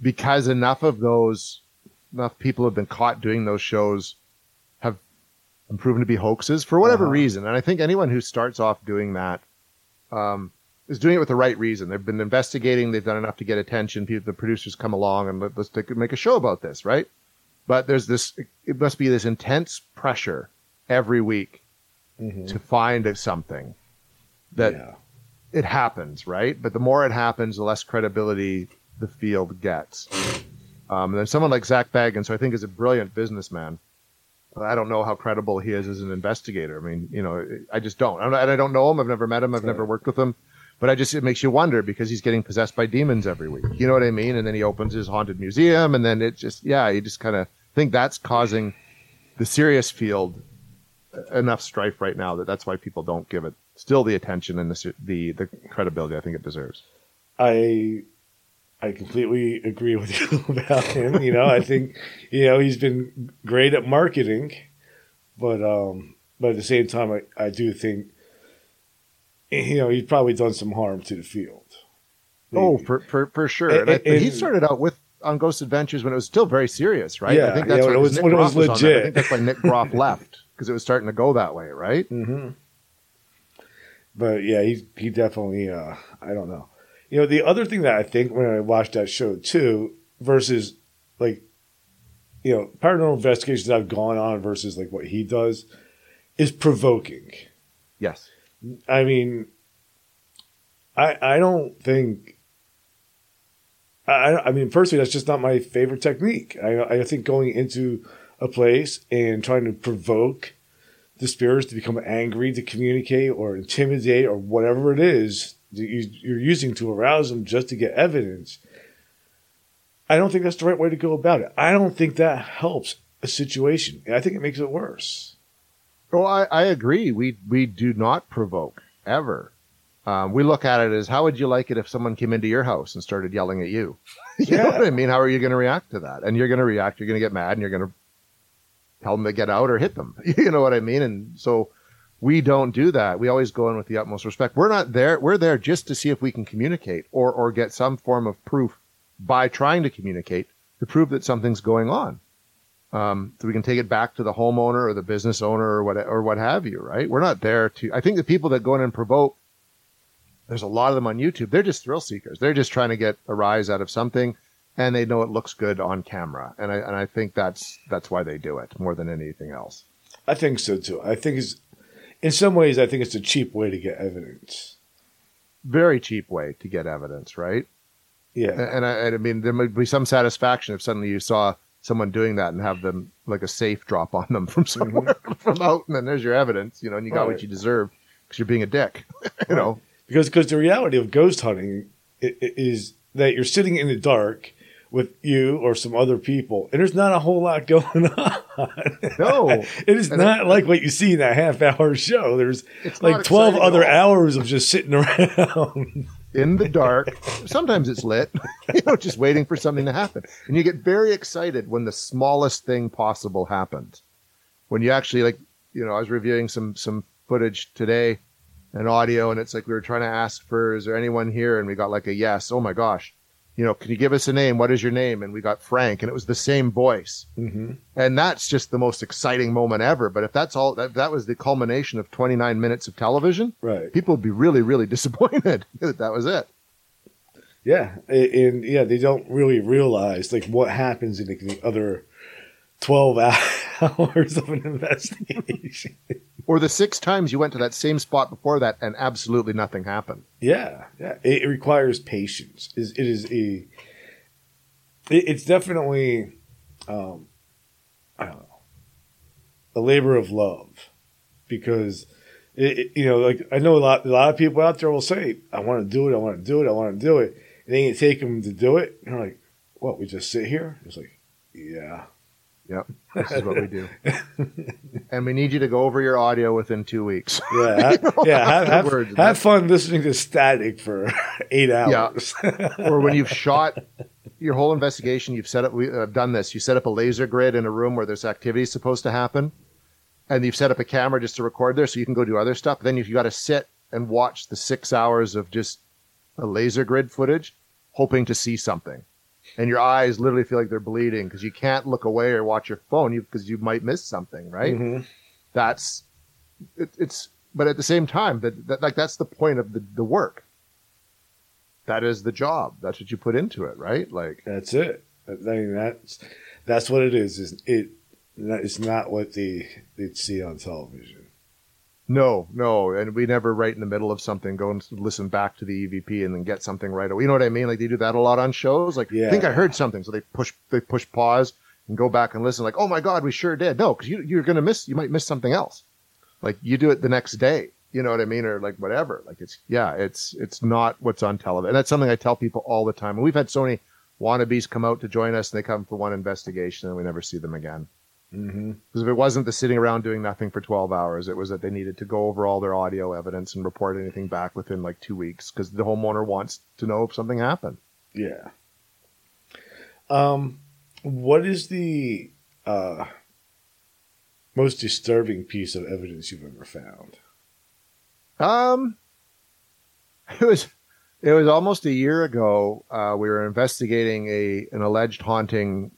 because enough of those enough people have been caught doing those shows have proven to be hoaxes for whatever uh-huh. reason. And I think anyone who starts off doing that um, is doing it with the right reason. They've been investigating. They've done enough to get attention. People, the producers come along and let, us make a show about this, right? But there's this. It must be this intense pressure every week mm-hmm. to find something that yeah. it happens, right? But the more it happens, the less credibility the field gets. Um, and then someone like Zach Bagans, who I think is a brilliant businessman. I don't know how credible he is as an investigator. I mean, you know, I just don't. And I don't know him. I've never met him. I've never worked with him. But I just it makes you wonder because he's getting possessed by demons every week. You know what I mean? And then he opens his haunted museum, and then it just yeah, you just kind of think that's causing the serious field enough strife right now that that's why people don't give it still the attention and the the, the credibility I think it deserves. I I completely agree with you about him. You know, I think you know he's been great at marketing, but um, but at the same time, I, I do think you know he's probably done some harm to the field. Oh, for for, for sure. And, and, and, he started out with on Ghost Adventures when it was still very serious, right? Yeah, I think that's yeah, when, it was, when it was legit. I think that's why Nick Groff left because it was starting to go that way, right? Mm-hmm. But yeah, he he definitely. Uh, I don't know. You know, the other thing that I think when I watched that show too, versus like, you know, paranormal investigations that have gone on versus like what he does, is provoking. Yes. I mean, I I don't think. I I mean, personally, that's just not my favorite technique. I I think going into a place and trying to provoke the spirits to become angry, to communicate or intimidate or whatever it is you're using to arouse them just to get evidence. I don't think that's the right way to go about it. I don't think that helps a situation. I think it makes it worse. Well, I, I agree. We we do not provoke ever. Um, we look at it as how would you like it if someone came into your house and started yelling at you? you yeah. know what I mean? How are you going to react to that? And you're going to react. You're going to get mad, and you're going to tell them to get out or hit them. you know what I mean? And so we don't do that. We always go in with the utmost respect. We're not there. We're there just to see if we can communicate or, or get some form of proof by trying to communicate to prove that something's going on. Um, so we can take it back to the homeowner or the business owner or what, or what have you, right? We're not there to, I think the people that go in and provoke, there's a lot of them on YouTube. They're just thrill seekers. They're just trying to get a rise out of something and they know it looks good on camera. And I, and I think that's, that's why they do it more than anything else. I think so too. I think it's, in some ways, I think it's a cheap way to get evidence. Very cheap way to get evidence, right? Yeah. And I, I mean, there might be some satisfaction if suddenly you saw someone doing that and have them like a safe drop on them from mm-hmm. somewhere mm-hmm. from out, and then there's your evidence, you know, and you got right. what you deserve because you're being a dick, you know. Because because the reality of ghost hunting is that you're sitting in the dark with you or some other people, and there's not a whole lot going on. No, it is and not it, like what you see in that half hour show. There's like 12 other hours of just sitting around. in the dark. Sometimes it's lit, you know, just waiting for something to happen. And you get very excited when the smallest thing possible happens. When you actually like, you know, I was reviewing some some footage today and audio, and it's like we were trying to ask for, is there anyone here? And we got like a yes. Oh my gosh you know, can you give us a name? What is your name? And we got Frank, and it was the same voice. Mm-hmm. And that's just the most exciting moment ever. But if that's all, that, that was the culmination of 29 minutes of television, right? People would be really, really disappointed that that was it. Yeah, and yeah, they don't really realize like what happens in the other 12 hours of an investigation. or the six times you went to that same spot before that and absolutely nothing happened. Yeah, yeah. It, it requires patience. It is a. It, it's definitely, um, I don't know, a labor of love, because it, it, you know, like I know a lot, a lot of people out there will say, "I want to do it, I want to do it, I want to do it," and then you take them to do it, and they're like, "What? We just sit here?" It's like, yeah Yep, this is what we do. and we need you to go over your audio within two weeks. Yeah, you know, yeah. Have, have, have fun listening to static for eight hours. Yeah. or when you've shot your whole investigation, you've set up. We've uh, done this. You set up a laser grid in a room where there's activity supposed to happen, and you've set up a camera just to record there, so you can go do other stuff. Then you've got to sit and watch the six hours of just a laser grid footage, hoping to see something and your eyes literally feel like they're bleeding because you can't look away or watch your phone because you, you, might miss something, right? Mm-hmm. That's it, it's, but at the same time, that, that like that's the point of the, the work. That is the job. That's what you put into it, right? Like that's it. I mean, that's that's what it is. Is it? It's not what they they see on television. No, no, and we never right in the middle of something go and listen back to the EVP and then get something right away. You know what I mean? Like they do that a lot on shows. Like, Yeah. I think I heard something, so they push they push pause and go back and listen. Like, oh my god, we sure did. No, because you, you're gonna miss. You might miss something else. Like you do it the next day. You know what I mean, or like whatever. Like it's yeah, it's it's not what's on television. And that's something I tell people all the time. And we've had so many wannabes come out to join us, and they come for one investigation, and we never see them again. Mm-hmm. Because if it wasn't the sitting around doing nothing for 12 hours, it was that they needed to go over all their audio evidence and report anything back within like two weeks because the homeowner wants to know if something happened. Yeah. Um, what is the uh, most disturbing piece of evidence you've ever found? Um, it was it was almost a year ago. Uh, we were investigating a an alleged haunting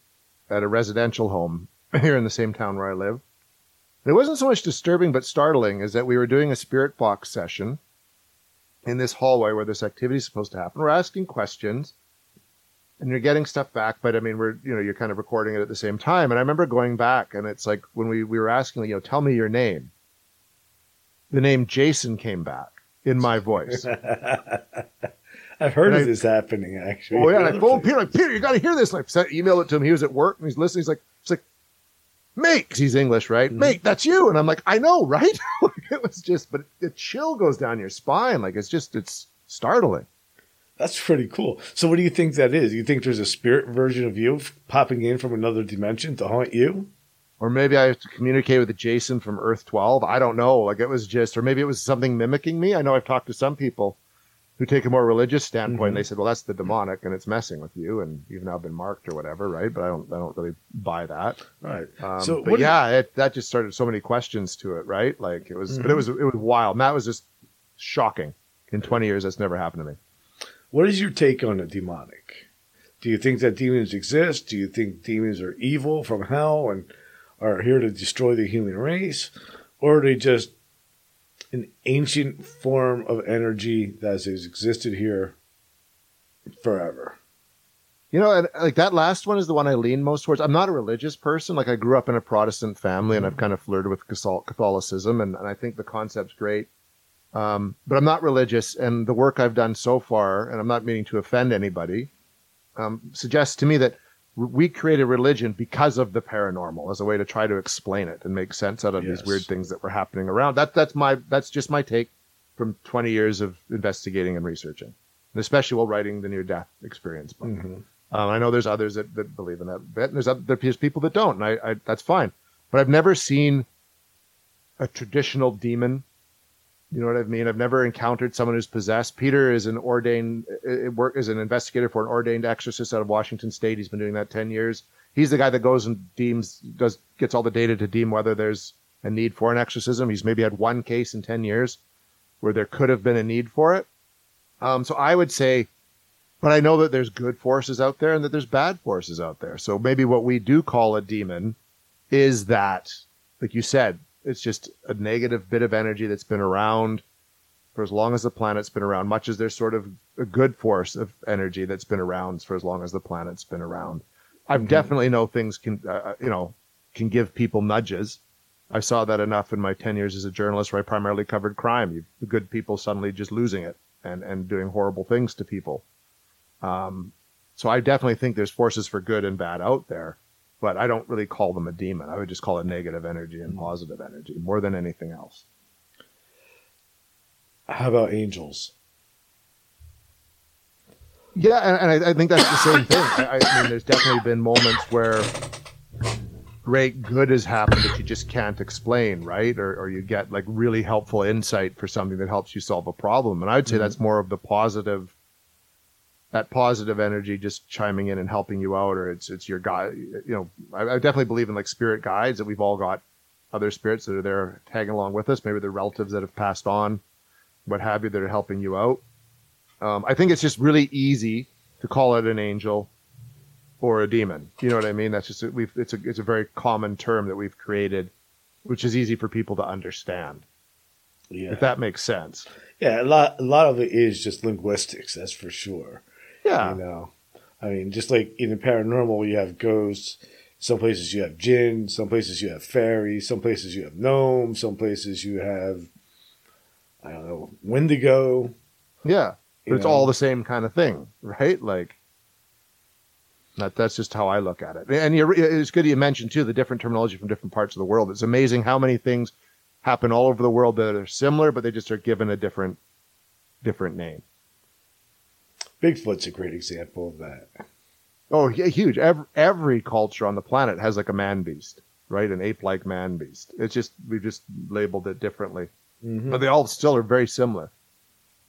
at a residential home here in the same town where I live. And it wasn't so much disturbing but startling as that we were doing a spirit box session in this hallway where this activity is supposed to happen. We're asking questions and you're getting stuff back, but I mean, we're, you know, you're kind of recording it at the same time. And I remember going back and it's like when we, we were asking, you know, tell me your name. The name Jason came back in my voice. I've heard And of I- this happening actually. Oh yeah, and I phoned Peter. Like Peter, you got to hear this. And I sent, email it to him. He was at work and he's listening. He's like, he's like, mate, he's English, right? Mhm. Mate, that's you. And I'm like, I know, right? it was just, but the chill goes down your spine. Like it's just, it's startling. That's pretty cool. So, what do you think that is? You think there's a spirit version of you popping in from another dimension to haunt you? Or maybe I have to communicate with Jason from Earth 12. I don't know. Like it was just, or maybe it was something mimicking me. I know I've talked to some people who take a more religious standpoint. Mhm. And they said, well, that's the demonic and it's messing with you, and you've now been marked or whatever, right? But I don't, I don't really buy that. Right. Um, So but yeah, it, that just started so many questions to it, right? Like it was, but Mhm. it was, it was wild. Matt was just shocking. In 20 years, that's never happened to me. What is your take on the demonic? Do you think that demons exist? Do you think demons are evil from hell and are here to destroy the human race? Or are they just an ancient form of energy that has existed here forever? You know, and like that last one is the one I lean most towards. I'm not a religious person. Like I grew up in a Protestant family, and I've kind of flirted with Catholicism, and, and I think the concept's great. Um, but I'm not religious, and the work I've done so far, and I'm not meaning to offend anybody, um, suggests to me that we created religion because of the paranormal as a way to try to explain it and make sense out of Yes. these weird things that were happening around. That that's my that's just my take from 20 years of investigating and researching, and especially while writing the near death experience book. Mhm. Um, I know there's others that, that believe in that bit, and there's other, there's people that don't, and I, I that's fine. But I've never seen a traditional demon. You know what I mean? I've never encountered someone who's possessed. Peter is an ordained work is an investigator for an ordained exorcist out of Washington State. He's been doing that ten years. He's the guy that goes and deems does gets all the data to deem whether there's a need for an exorcism. He's maybe had one case in ten years where there could have been a need for it. Um, so I would say but I know that there's good forces out there and that there's bad forces out there. So maybe what we do call a demon is that, like you said, it's just a negative bit of energy that's been around for as long as the planet's been around, much as there's sort of a good force of energy that's been around for as long as the planet's been around. I Mhm. definitely know things can, uh, you know, can give people nudges. I saw that enough in my 10 years as a journalist where I primarily covered crime. You, the good people suddenly just losing it and, and doing horrible things to people. Um, so I definitely think there's forces for good and bad out there, but I don't really call them a demon. I would just call it negative energy and positive energy more than anything else. How about angels? Yeah, and, and I, I think that's the same thing. I, I mean, there's definitely been moments where great good has happened that you just can't explain, right? Or, or you get like really helpful insight for something that helps you solve a problem. And I would say Mhm. that's more of the positive, that positive energy just chiming in and helping you out, or it's it's your guide. You know, I, I definitely believe in like spirit guides that we've all got other spirits that are there tagging along with us. Maybe they're relatives that have passed on, what have you, that are helping you out. Um, I think it's just really easy to call it an angel or a demon. You know what I mean? That's just we've it's a it's a very common term that we've created, which is easy for people to understand. Yeah. If that makes sense. yeah, a lot a lot of it is just linguistics, that's for sure. Yeah. You know, I mean, just like in the paranormal, you have ghosts. Some places you have jinn. Some places you have fairies. Some places you have gnomes. Some places you have I don't know when to go. Yeah, but it's know? all the same kind of thing, right? Like that. That's just how I look at it. And you're, it's good you mentioned too the different terminology from different parts of the world. It's amazing how many things happen all over the world that are similar, but they just are given a different different name. Bigfoot's a great example of that. Oh, yeah, huge. Every, every culture on the planet has like a man beast, right? An ape like man beast. It's just, we've just labeled it differently. Mhm. But they all still are very similar,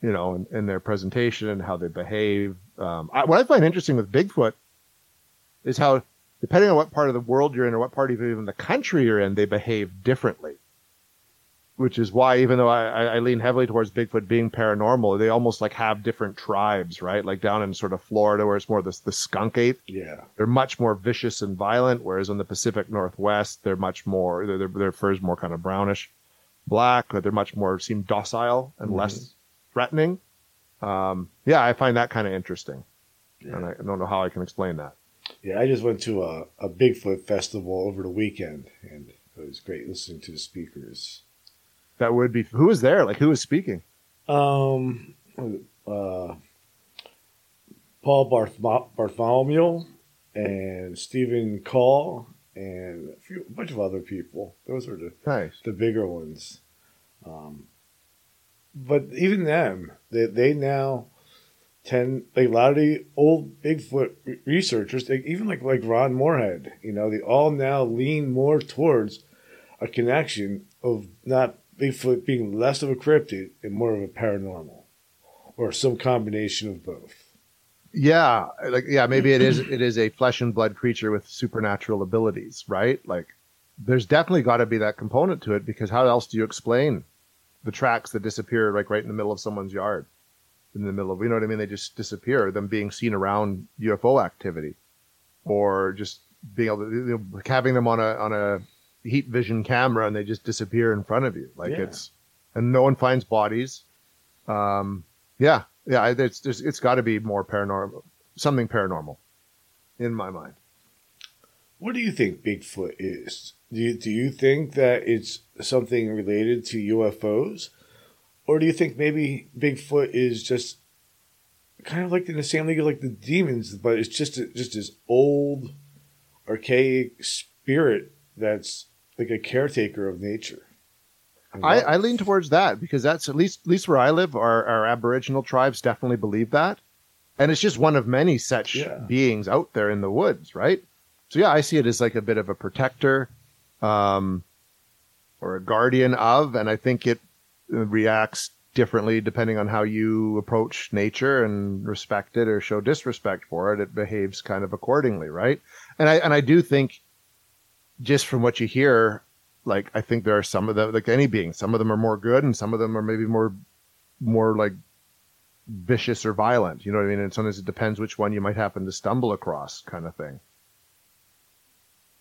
you know, in, in their presentation and how they behave. Um, I, what I find interesting with Bigfoot is how, depending on what part of the world you're in or what part of even the country you're in, they behave differently. Which is why, even though I, I lean heavily towards Bigfoot being paranormal, they almost like have different tribes, right? Like down in sort of Florida, where it's more the, the skunk ape Yeah. they're much more vicious and violent, whereas in the Pacific Northwest, they're much more, their, their fur is more kind of brownish black, but they're much more, seem docile and Mhm. less threatening. Um, yeah, I find that kind of interesting. Yeah. And I don't know how I can explain that. Yeah, I just went to a, a Bigfoot festival over the weekend, and it was great listening to the speakers. That would be, who was there? Like, who was speaking? Um, uh, Paul Bartholomew and Stephen Call and a, few, a bunch of other people. Those were the, Nice. the bigger ones. Um, but even them, they, they now tend like a lot of the old Bigfoot re- researchers, they, even like like Ron Morehead, you know, they all now lean more towards a connection of not Bigfoot being less of a cryptid and more of a paranormal, or some combination of both. Yeah, like yeah, maybe it is it is a flesh and blood creature with supernatural abilities, right? Like there's definitely got to be that component to it because how else do you explain the tracks that disappear like right in the middle of someone's yard? In the middle of you know what I mean? They just disappear, them being seen around UFO activity or just being able to you know, having them on a on a heat vision camera and they just disappear in front of you. Like Yeah. it's and no one finds bodies. Um yeah, yeah, it's there's, it's got to be more paranormal, something paranormal, in my mind. What do you think Bigfoot is? Do you, do you think that it's something related to UFOs? Or do you think maybe Bigfoot is just kind of like in the same league like the demons, but it's just a, just this old, archaic spirit that's like a caretaker of nature? I, I lean towards that because that's at least at least where I live, our, our Aboriginal tribes definitely believe that, and it's just one of many such Yeah. beings out there in the woods, right? So yeah, I see it as like a bit of a protector, um, or a guardian of, and I think it uh, reacts differently depending on how you approach nature and respect it or show disrespect for it. It behaves kind of accordingly, right? And I and I do think, just from what you hear, like I think there are some of them, like any being, some of them are more good, and some of them are maybe more, more like vicious or violent. You know what I mean? And sometimes it depends which one you might happen to stumble across, kind of thing.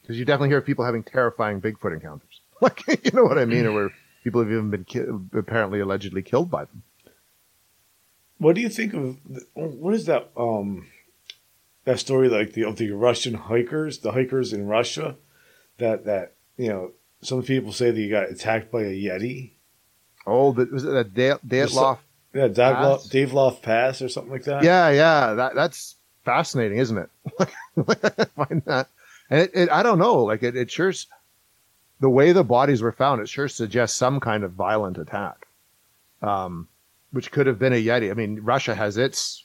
Because you definitely hear people having terrifying Bigfoot encounters, like you know what I mean, or where people have even been ki- apparently allegedly killed by them. What do you think of what is that um that story like the of the Russian hikers, the hikers in Russia that that you know some people say that you got attacked by a yeti. Oh, that was it that Da- Dyatlov? Yeah, Dave Pass? Dyatlov Pass or something like that. Yeah, yeah, that that's fascinating, isn't it? I find that, and it, it, I don't know, like it, it sure, the way the bodies were found, it sure suggests some kind of violent attack, um, which could have been a yeti. I mean, Russia has its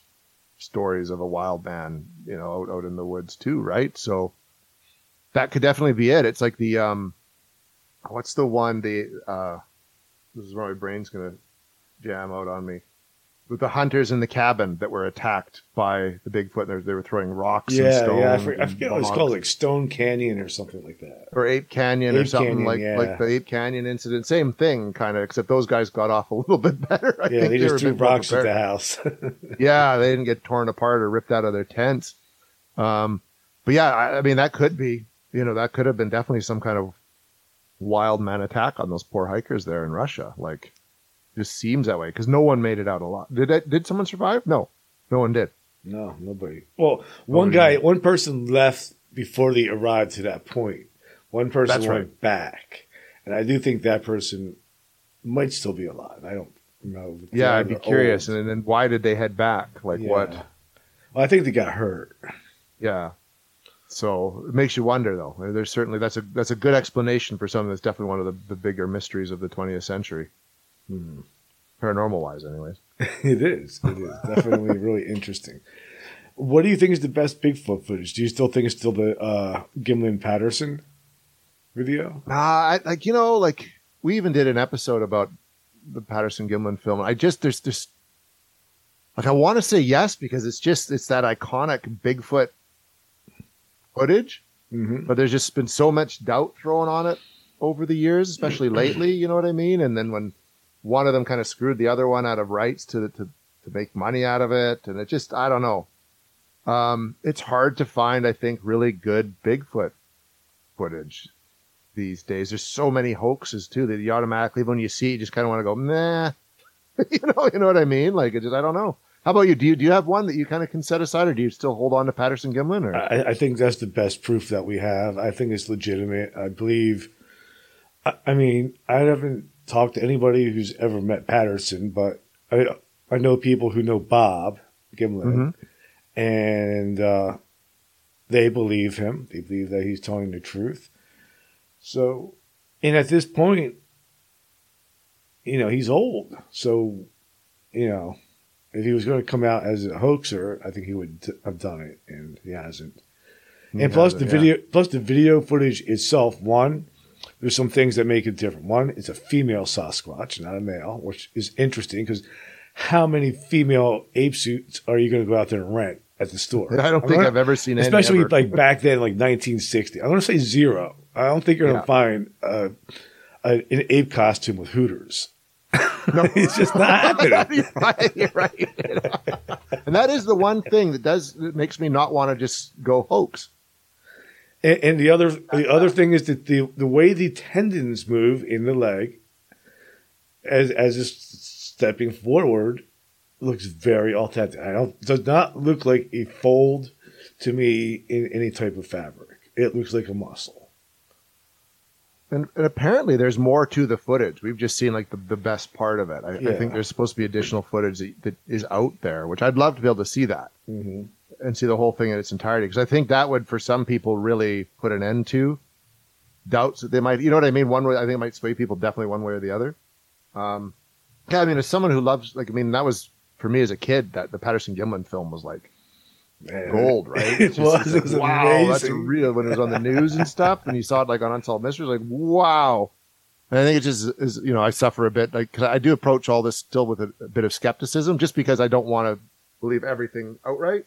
stories of a wild man, you know, out, out in the woods too, right? So that could definitely be it. It's like the um, what's the one the uh, this is where my brain's gonna jam out on me with the hunters in the cabin that were attacked by the Bigfoot. They, they were throwing rocks and yeah, yeah. I, forget, I and forget what it's called, like Stone Canyon or something like that. or Ape Canyon or something Canyon, like yeah. like the Ape Canyon incident. Same thing, kind of, except those guys got off a little bit better. I yeah, think they just threw rocks at the house. yeah, they didn't get torn apart or ripped out of their tents. Um, but yeah, I, I mean that could be, you know, that could have been definitely some kind of wild man attack on those poor hikers there in Russia. Like, it just seems that way because no one made it out alive. Did it, did someone survive? No, no one did. no, nobody. Well, one guy, yeah. one person left before they arrived to that point. One person That's went right. back, and I do think that person might still be alive. I don't know, Yeah, I'd be curious. old. And then why did they head back? Like Yeah. what? Well, I think they got hurt. Yeah. So it makes you wonder, though. There's certainly that's a that's a good explanation for something that's definitely one of the, the bigger mysteries of the 20th century, Hmm. paranormal wise, anyways. It is. It is definitely really interesting. What do you think is the best Bigfoot footage? Do you still think it's still the uh, Gimlin Patterson video? Nah, I, like you know, like we even did an episode about the Patterson Gimlin film. I just there's this like I want to say yes because it's just it's that iconic Bigfoot footage, Mm-hmm. but there's just been so much doubt thrown on it over the years, especially lately. You know what I mean? And then when one of them kind of screwed the other one out of rights to to to make money out of it, and it just I don't know. Um, it's hard to find, I think, really good Bigfoot footage these days. There's so many hoaxes too that you automatically, when you see, it, you just kind of want to go, nah. you know, you know what I mean? Like, it just, I don't know. How about you? Do you do you have one that you kind of can set aside, or do you still hold on to Patterson Gimlin? Or I, I think that's the best proof that we have. I think it's legitimate. I believe. I, I mean, I haven't talked to anybody who's ever met Patterson, but I I know people who know Bob Gimlin, Mhm. and uh, they believe him. They believe that he's telling the truth. So, and at this point, you know, he's old. So, you know, if he was going to come out as a hoaxer, I think he would t- have done it, and he hasn't. He and plus hasn't, the yeah. video, plus the video footage itself. One, there's some things that make it different. One, it's a female Sasquatch, not a male, which is interesting because how many female ape suits are you going to go out there and rent at the store? I don't I'm think gonna- I've ever seen any. especially ever. like back then, like 1960. I'm going to say zero. I don't think you're going Yeah. to find uh, a, an ape costume with Hooters. No, it's just not happening. right. You're right. and that is the one thing that does that makes me not want to just go hoax. And, and the other the other thing is that the the way the tendons move in the leg, as as it's stepping forward, looks very authentic. I don't does not look like a fold to me in any type of fabric. It looks like a muscle. And, and apparently, there's more to the footage. We've just seen like the, the best part of it. I, I think there's supposed to be additional footage that, that is out there, which I'd love to be able to see that hmm and see the whole thing in its entirety. Because I think that would, for some people, really put an end to doubts that they might. You know what I mean? One way I think it might sway people definitely one way or the other. Um, yeah, I mean, as someone who loves, like, I mean, that was for me as a kid that the Patterson Gimlin film was like gold, right? It just- was. It like, was wow, that's real. When it was on the news and stuff, and you saw it like on Unsolved Mysteries, like wow. And I think it just is, you know, I suffer a bit. Like 'cause I do approach all this still with a, a bit of skepticism, just because I don't want to believe everything outright.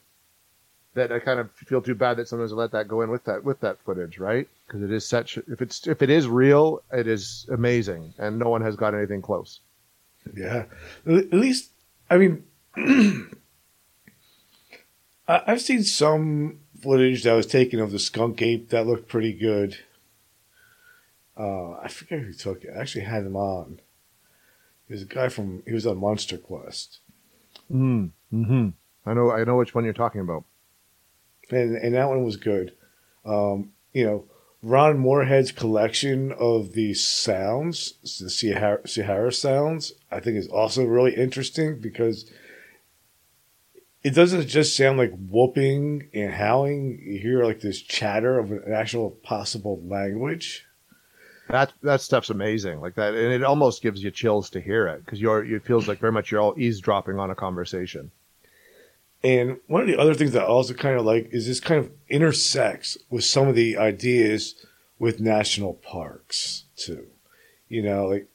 That I kind of feel too bad that sometimes I let that go in with that with that footage, right? Because it is such. If it's if it is real, it is amazing, and no one has got anything close. Yeah. At least, I mean, I've seen some footage that was taken of the skunk ape that looked pretty good. Uh, I forget who took it. I actually had him on. He was a guy from, he was on Monster Quest. Mm. Hmm. I know. I know which one you're talking about. And, and that one was good. Um, you know, Ron Morehead's collection of the sounds, the Sierra, Sierra sounds, I think is also really interesting because it doesn't just sound like whooping and howling. You hear like this chatter of an actual possible language. That that stuff's amazing, like that, and it almost gives you chills to hear it because you're it feels like very much you're all eavesdropping on a conversation. And one of the other things that I also kind of like is this kind of intersects with some of the ideas with national parks too. You know, like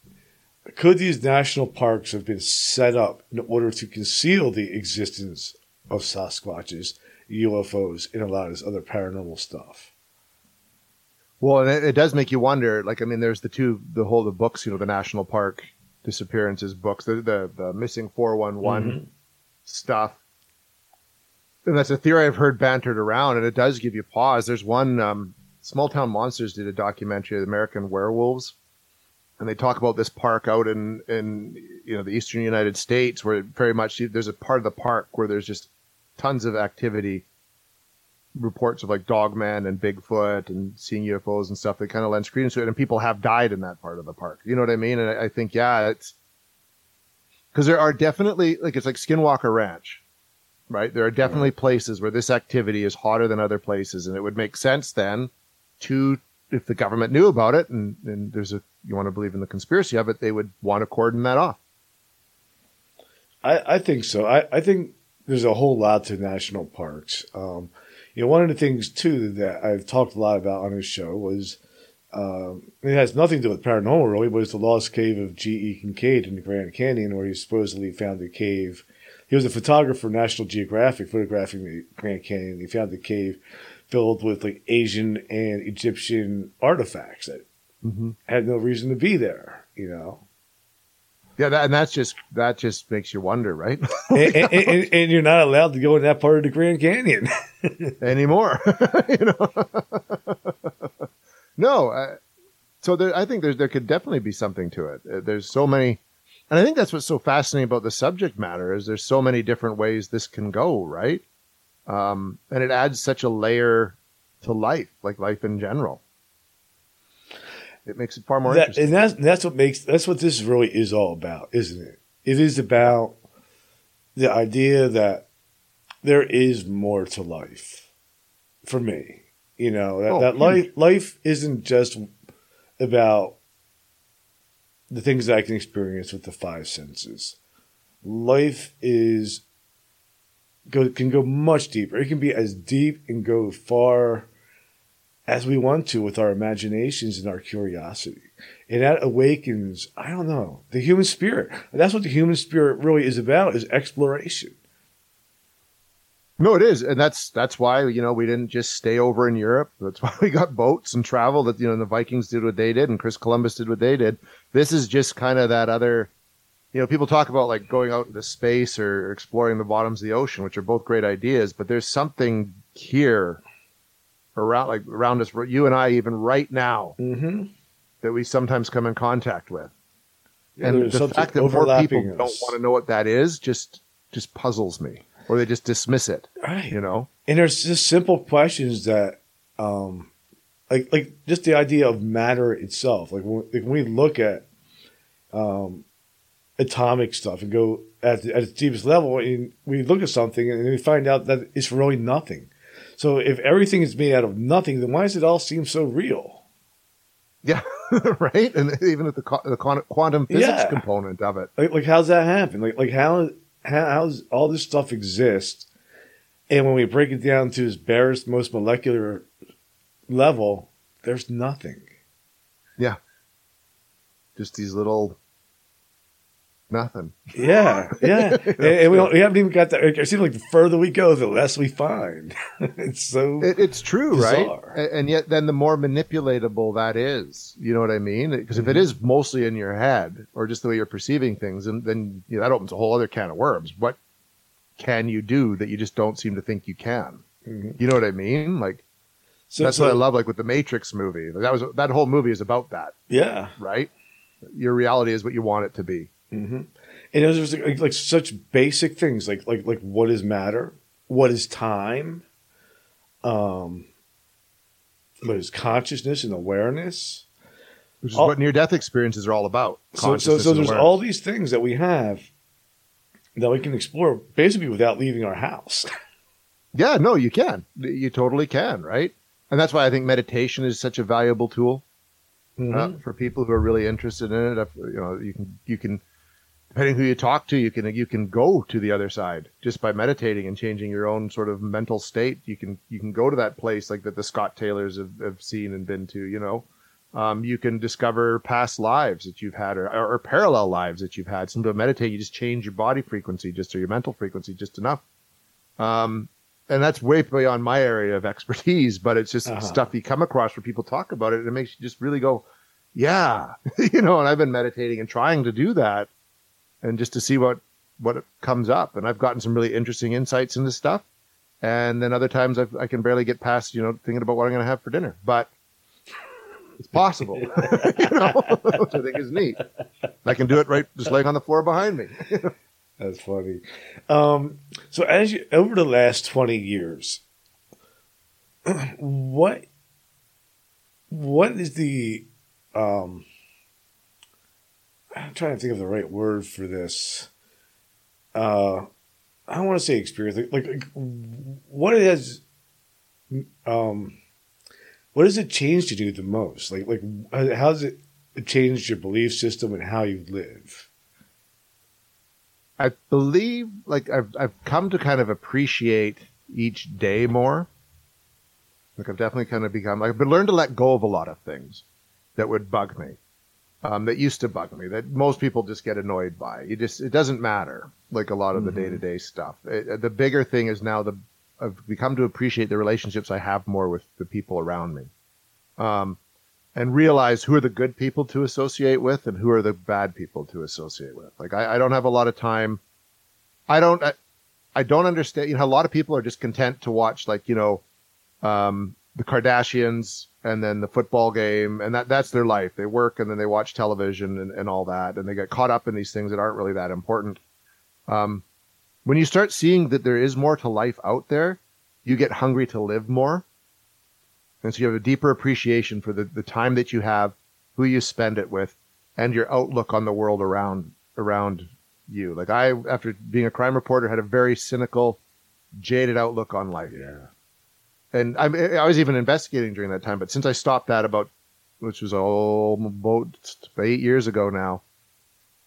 could these national parks have been set up in order to conceal the existence of Sasquatches, UFOs, and a lot of this other paranormal stuff? Well, and it, it does make you wonder. Like, I mean, there's the two, the whole the books, you know, the national park disappearances books, the the, the missing four one one stuff. And that's a theory I've heard bantered around, and it does give you pause. There's one, um, Small Town Monsters did a documentary, of American Werewolves, and they talk about this park out in in you know the eastern United States, where very much there's a part of the park where there's just tons of activity, reports of like Dogman and Bigfoot and seeing UFOs and stuff that kind of lends credence to it, and people have died in that part of the park. You know what I mean? And I, I think yeah, it's because there are definitely like it's like Skinwalker Ranch, right? There are definitely places where this activity is hotter than other places, and it would make sense then to if the government knew about it and, and there's a you want to believe in the conspiracy of it, they would want to cordon that off. I, I think so. I, I think there's a whole lot to national parks. Um, you know, one of the things too that I've talked a lot about on this show was um, it has nothing to do with paranormal really, but it's the lost cave of G.E. Kincaid in the Grand Canyon, where he supposedly found the cave. He was a photographer for National Geographic, photographing the Grand Canyon. He found the cave filled with like Asian and Egyptian artifacts that Mm-hmm. had no reason to be there. You know, Yeah, that, and that's just that just makes you wonder, right? and, and, and, and you're not allowed to go in that part of the Grand Canyon. Anymore, you know. no, uh, so there, I think there there could definitely be something to it. Uh, There's so many, and I think that's what's so fascinating about the subject matter is there's so many different ways this can go, right? Um, and it adds such a layer to life, like life in general. It makes it far more That- interesting. and that's that's what makes that's what this really is all about, isn't it? It is about the idea that there is more to life. For me, you know that, Oh, that life life isn't just about the things that I can experience with the five senses. Life is go can go much deeper. It can be as deep and go far as we want to with our imaginations and our curiosity. And that awakens, I don't know, the human spirit. That's what the human spirit really is about is exploration. No, it is, and that's that's why you know we didn't just stay over in Europe. That's why we got boats and travel. That you know the Vikings did what they did, and Chris Columbus did what they did. This is just kind of that other, you know, people talk about like going out into space or exploring the bottoms of the ocean, which are both great ideas. But there's something here around, like around us, you and I, even right now, Mm-hmm. that we sometimes come in contact with. and the fact that more people overlapping don't want to know what that is just just puzzles me, or they just dismiss it. Right. You know. And there's just simple questions that, um, like, like just the idea of matter itself. Like when, like when we look at um, atomic stuff and go at, the, at its deepest level, and we look at something and we find out that it's really nothing. So if everything is made out of nothing, then why does it all seem so real? Yeah, right. And even with the, co- the quantum physics Yeah. component of it. Like, like how's that happen? Like, like how, how how's all this stuff exist? And when we break it down to its barest, most molecular level, there's nothing. Yeah, just these little nothing. Yeah, yeah. and, and we, we haven't even got that. It seems like the further we go, the less we find. it's so. It, it's true, Bizarre. right? And yet, then the more manipulatable that is, you know what I mean? Because if it Mm-hmm. is mostly in your head or just the way you're perceiving things, and then you know, that opens a whole other can of worms. What can you do that you just don't seem to think you can? Mhm. You know what I mean? Like so, that's so- what I love. Like with the Matrix movie, that was that whole movie is about that, Yeah. right? Your reality is what you want it to be. Hmm And those are just like, like such basic things, like like like what is matter, what is time, um, what is consciousness and awareness. which is All- what near death experiences are all about. So so so there's all these things that we have that we can explore basically without leaving our house. Yeah, no, you can. You totally can, right? And that's why I think meditation is such a valuable tool uh, for people who are really interested in it. You know, you can you can depending who you talk to, you can you can go to the other side just by meditating and changing your own sort of mental state. You can you can go to that place like that the Scott Taylors have, have seen and been to. You know, um, you can discover past lives that you've had or, or, or parallel lives that you've had. Some to meditate, you just change your body frequency just or your mental frequency just enough. Um, and that's way beyond my area of expertise, but it's just Uh-huh. stuff you come across where people talk about it, and it makes you just really go, yeah, you know. And I've been meditating and trying to do that, and just to see what what comes up. And I've gotten some really interesting insights into stuff. And then other times I've, I can barely get past, you know, thinking about what I'm going to have for dinner. But it's possible, you know, which I think is neat. I can do it right, just laying on the floor behind me. That's funny. Um, so as you over the last twenty years, what what is the um, I'm trying to think of the right word for this. uh, I don't want to say experience, like, like, like what it has, um, what has it changed to you the most? Like, like how has it changed your belief system and how you live? I believe, like, I've I've come to kind of appreciate each day more. Like, I've definitely kind of become, I've learned to let go of a lot of things that would bug me um, that used to bug me that most people just get annoyed by. You just it doesn't matter like a lot of the day to day stuff. It, the bigger thing is now the I've become to appreciate the relationships I have more with the people around me, um, and realize who are the good people to associate with and who are the bad people to associate with. Like I, I don't have a lot of time. I don't. I, I don't understand. You know, a lot of people are just content to watch like you know, um, the Kardashians and then the football game and that that's their life. They work and then they watch television and, and all that and they get caught up in these things that aren't really that important. Um, when you start seeing that there is more to life out there you get hungry to live more. And so you have a deeper appreciation for the, the time that you have who you spend it with and your outlook on the world around around you. Like i after being a crime reporter had a very cynical jaded outlook on life. Yeah. And I, I was even investigating during that time. But since I stopped that about, which was oh, about eight years ago now,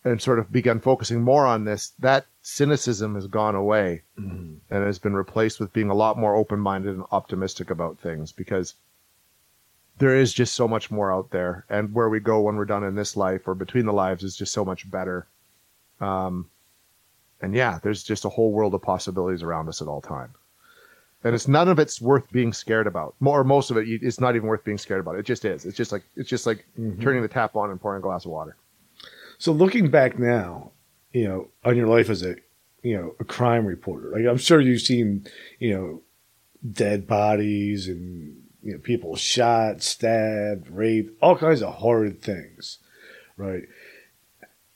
and sort of begun focusing more on this, that cynicism has gone away Mhm. and has been replaced with being a lot more open-minded and optimistic about things because there is just so much more out there, and where we go when we're done in this life or between the lives is just so much better. Um, and yeah, there's just a whole world of possibilities around us at all time and it's none of it's worth being scared about. More, or most of it, it's not even worth being scared about. It just is. It's just like it's just like Mhm. turning the tap on and pouring a glass of water. So looking back now, you know, on your life as a, you know, a crime reporter, like I'm sure you've seen, you know, dead bodies and you know people shot, stabbed, raped, all kinds of horrid things, right?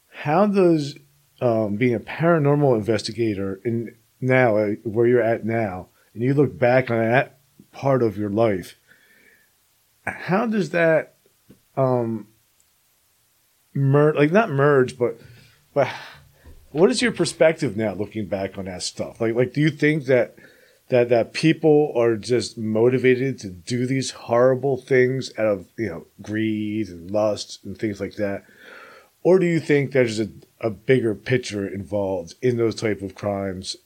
How does um, being a paranormal investigator in now uh, where you're at now, and you look back on that part of your life, how does that um, merge, like not merge, but but what is your perspective now looking back on that stuff? Like like do you think that that that people are just motivated to do these horrible things out of you know greed and lust and things like that, or do you think there's a a bigger picture involved in those type of crimes,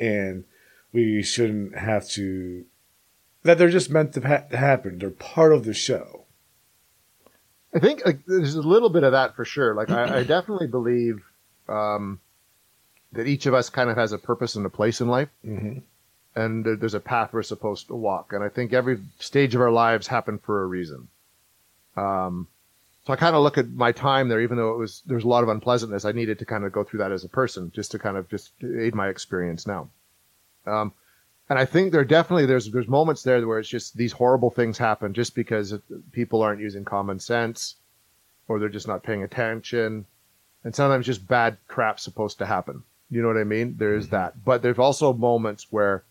and we shouldn't have to that they're just meant to ha- happen. They're part of the show. I think like there's a little bit of that for sure. Like I, I definitely believe um, that each of us kind of has a purpose and a place in life, Mm-hmm. and there- there's a path we're supposed to walk. And I think every stage of our lives happen for a reason. Um, so I kind of look at my time there, even though it was there's a lot of unpleasantness. I needed to kind of go through that as a person, just to kind of just aid my experience now. Um, and I think there definitely there's there's moments there where it's just these horrible things happen just because people aren't using common sense, or they're just not paying attention, and sometimes just bad crap's supposed to happen. You know what I mean? There is that, but there's also moments where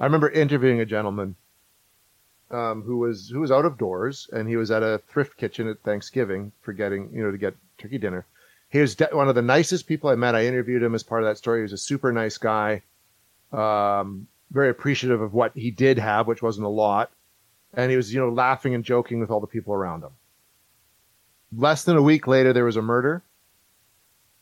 I remember interviewing a gentleman um, who was who was out of doors and he was at a thrift kitchen at Thanksgiving for getting you know to get turkey dinner. He was de- one of the nicest people I met. I interviewed him as part of that story. He was a super nice guy, um, very appreciative of what he did have, which wasn't a lot, and he was you know laughing and joking with all the people around him. Less than a week later, there was a murder,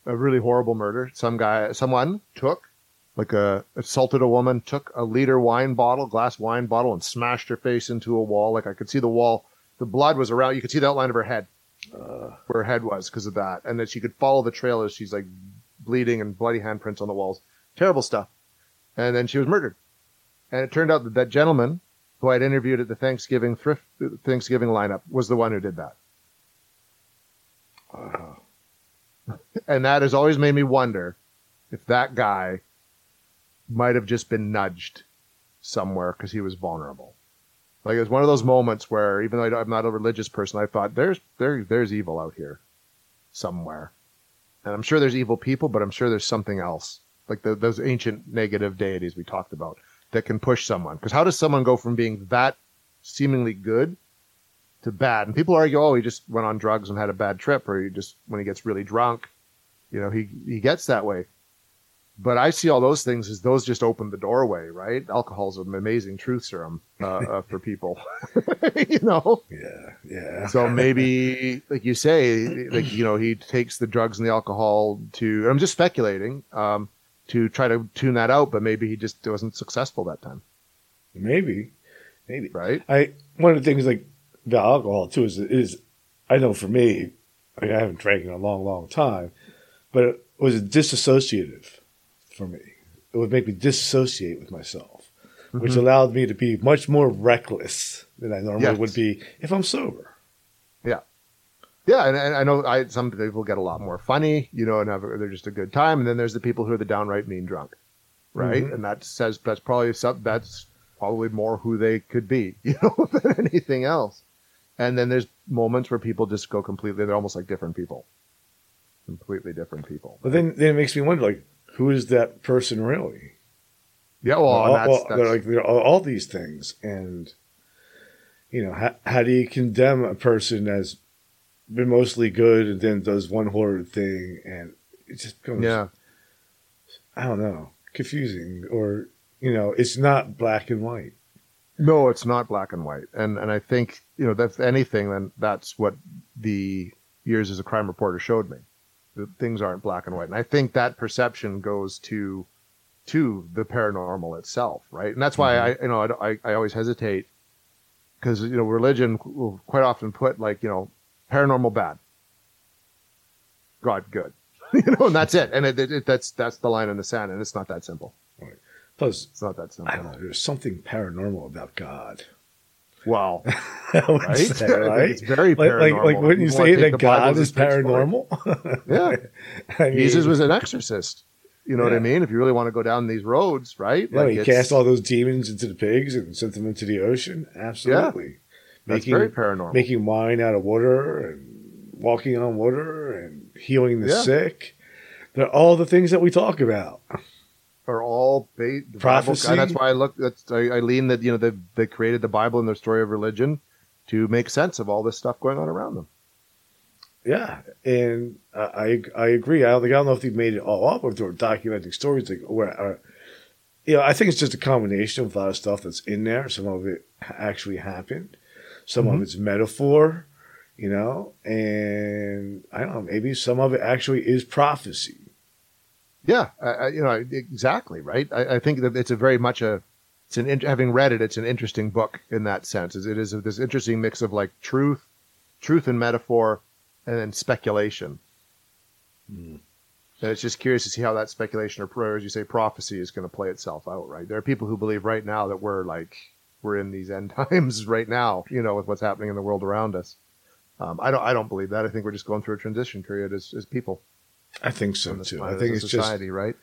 a really horrible murder. Some guy, someone took like a assaulted a woman, took a liter wine bottle, glass wine bottle, and smashed her face into a wall. Like I could see the wall, the blood was around. You could see the outline of her head, Uh, where her head was because of that, and then she could follow the trail as she's like bleeding and bloody handprints on the walls. Terrible stuff. And then she was murdered. And it turned out that that gentleman who I'd interviewed at the Thanksgiving thrift Thanksgiving lineup was the one who did that. And that has always made me wonder if that guy might have just been nudged somewhere because he was vulnerable. Like it was one of those moments where, even though I'm not a religious person, I thought there's there there's evil out here somewhere, and I'm sure there's evil people, but I'm sure there's something else, like the, those ancient negative deities we talked about, that can push someone. Because how does someone go from being that seemingly good to bad? And people argue, oh, he just went on drugs and had a bad trip, or he just when he gets really drunk, you know, he he gets that way. but I see all those things as those just open the doorway, right? Alcohol's an amazing truth serum uh, uh, for people, you know. Yeah, yeah. So maybe, like you say, like you know, he takes the drugs and the alcohol to. I'm just speculating um, to try to tune that out, but maybe he just wasn't successful that time, maybe, maybe. right? I one of the things like the alcohol too is is I know for me, I, mean, I haven't drank in a long, long time, but it was disassociative for me. It would make me disassociate with myself, which Mhm. allowed me to be much more reckless than I normally Yes. would be if I'm sober. Yeah, and, and I know I some people get a lot more funny, you know, and have they're just a good time, and then there's the people who are the downright mean drunk, right? Mhm. And that says that's probably some, that's probably more who they could be, you know, than anything else. And then there's moments where people just go completely, they're almost like different people, completely different people. But then, then it makes me wonder, like, who is that person really? Yeah, well, all, that's, that's they're like they're all, all these things, and you know, how, how do you condemn a person that's been mostly good and then does one horrid thing, and it just becomes, yeah, I don't know, confusing, or you know, it's not black and white. No, it's not black and white, and and I think you know that's anything. Then that's what the years as a crime reporter showed me. That things aren't black and white, and I think that perception goes to to the paranormal itself, right? And that's why mm-hmm. I you know I, I, I always hesitate because you know religion will quite often put like you know paranormal bad, God good, you know, and that's it, and it, it, it, that's that's the line in the sand, and it's not that simple. Right. Plus, It's not that simple. I don't know, there's something paranormal about God. Wow. I right? say, right? it's very Like, paranormal. like, like, wouldn't you wanna say that God is paranormal? Yeah. I mean, Jesus was an exorcist. You know what I mean? If you really want to go down these roads, right? Yeah, he cast all those demons into the pigs and sent them into the ocean. Absolutely. That's making, very paranormal. making wine out of water and walking on water and healing the Yeah. sick. They're all the things that we talk about. are all ba- Prophecy. Bible, that's why I look. That's I, I lean that you know they they created the Bible and their story of religion to make sense of all this stuff going on around them. Yeah, and uh, I I agree. I don't think I don't know if they made it all up or if they were documenting stories like where. Uh, you know, I think it's just a combination of a lot of stuff that's in there. Some of it actually happened. Some of Mhm. it's metaphor, you know, and I don't know. Maybe some of it actually is prophecy. Yeah, I, I, you know exactly right. I, I think that it's a very much a. It's an having read it, it's an interesting book in that sense. It is this interesting mix of like truth, truth and metaphor, and then speculation. Mm. And it's just curious to see how that speculation or, or as you say, prophecy is going to play itself out. Right? There are people who believe right now that we're like we're in these end times right now. You know, with what's happening in the world around us. Um, I don't. I don't believe that. I think we're just going through a transition period as, as people. I think so too. I think it's a just right?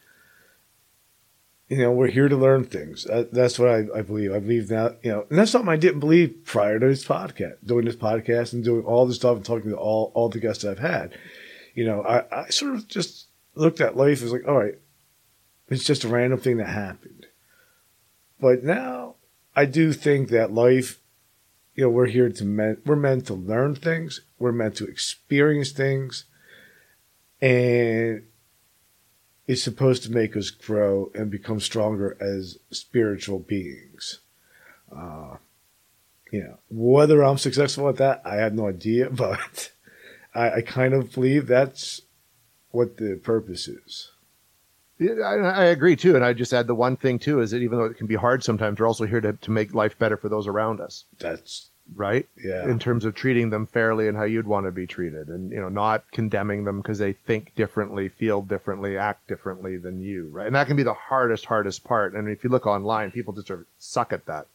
you know we're here to learn things. That, that's what I, I believe. I believe now. You know, and that's something I didn't believe prior to this podcast, doing this podcast and doing all this stuff and talking to all all the guests I've had. You know, I, I sort of just looked at life as like, all right, it's just a random thing that happened. But now I do think that life, you know, we're here to we're meant to learn things. We're meant to experience things, and it's supposed to make us grow and become stronger as spiritual beings. Uh, you know, whether I'm successful at that, I have no idea, but I, I kind of believe that's what the purpose is. I, I agree too, and I just add the one thing too is that even though it can be hard sometimes, we're also here to, to make life better for those around us, That's right? yeah, In terms of treating them fairly and how you'd want to be treated, and you know, not condemning them because they think differently, feel differently, act differently than you, right? And that can be the hardest, hardest part. And if you look online, people just sort of suck at that.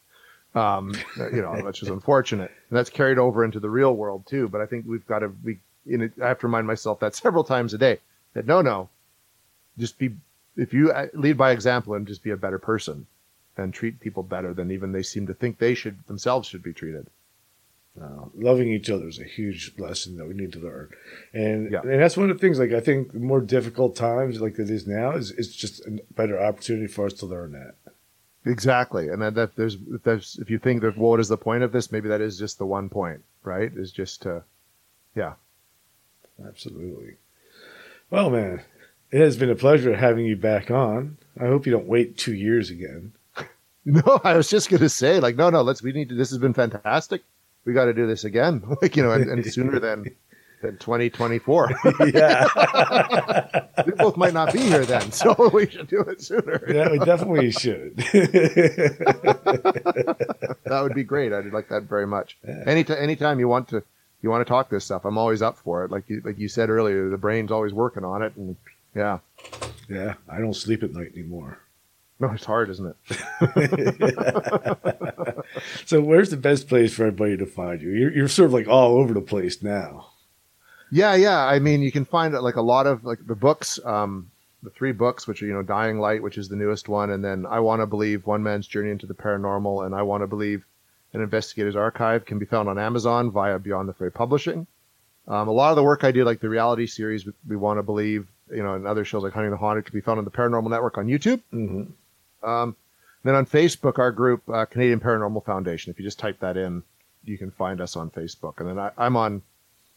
Um, you know, which is unfortunate, and that's carried over into the real world too. But I think we've got to be. You know, I have to remind myself that several times a day. That no, no, just be if you uh, lead by example and just be a better person and treat people better than even they seem to think they should themselves should be treated. Uh, loving each other is a huge lesson that we need to learn, and Yeah. and that's one of the things. Like I think more difficult times like it is now is it's just a better opportunity for us to learn that. Exactly, and that, that there's if there's if you think that well, what is the point of this? Maybe that is just the one point, right? Is just to yeah, Absolutely. Well, man, It has been a pleasure having you back on. I hope you don't wait two years again. No, I was just going to say, like, no, no, let's, we need to, this has been fantastic. We got to do this again, like, you know, and, and sooner than, than 2024. yeah. we both might not be here then, so we should do it sooner. yeah, we definitely should. That would be great. I'd like that very much. Anytime, anytime you want to, you want to talk this stuff, I'm always up for it. Like you, like you said earlier, the brain's always working on it, and yeah, yeah, I don't sleep at night anymore. no, it's hard, isn't it? So, where's the best place for everybody to find you? You're, you're sort of like all over the place now. Yeah, yeah. I mean, you can find like a lot of like the books, um, the three books, which are you know, Dying Light, which is the newest one, and then I Want to Believe, One Man's Journey into the Paranormal, and I Want to Believe, an Investigator's Archive, can be found on Amazon via Beyond the Fray Publishing. Um, a lot of the work I did, like the reality series, we Want to Believe, you know, and other shows like Hunting the Haunted, can be found on the Paranormal Network on YouTube. Mm-hmm. Um, then on Facebook, our group, uh, Canadian Paranormal Foundation. If you just type that in, you can find us on Facebook. And then I, I'm on,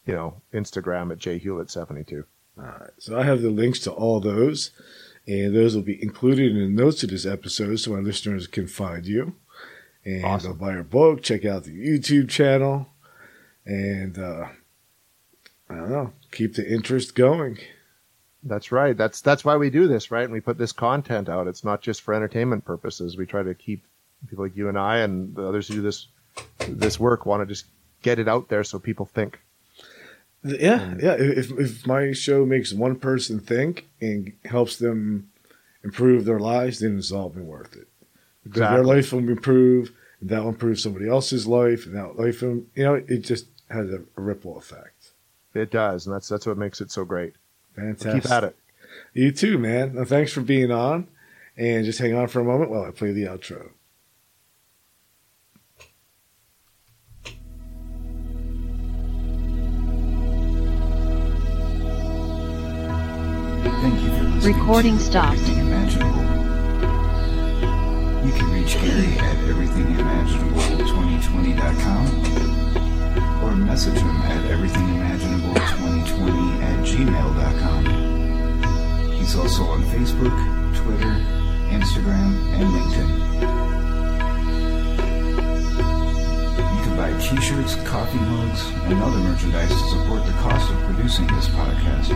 you know, Instagram at jhewlett72. All right. So I have the links to all those, and those will be included in the notes of this episode so my listeners can find you. And Awesome. buy your book, check out the YouTube channel, and uh, I don't know, keep the interest going. That's right. That's that's why we do this, right? And we put this content out. It's not just for entertainment purposes. We try to keep people like you and I and the others who do this this work want to just get it out there so people think. Yeah, yeah. If if my show makes one person think and helps them improve their lives, then it's all been worth it. Because their life will improve, and that will improve somebody else's life, and that life, will, you know, it just has a ripple effect. It does, and that's that's what makes it so great. Fantastic. Keep at it. You too, man. Now, thanks for being on, and just hang on for a moment while I play the outro. Thank you for listening. Recording to stopped. Imaginable. You can reach Gary at everythingimaginable2020.com or message him at everythingimaginable2020 at gmail.com. He's also on Facebook, Twitter, Instagram, and LinkedIn. You can buy t-shirts, coffee mugs, and other merchandise to support the cost of producing this podcast.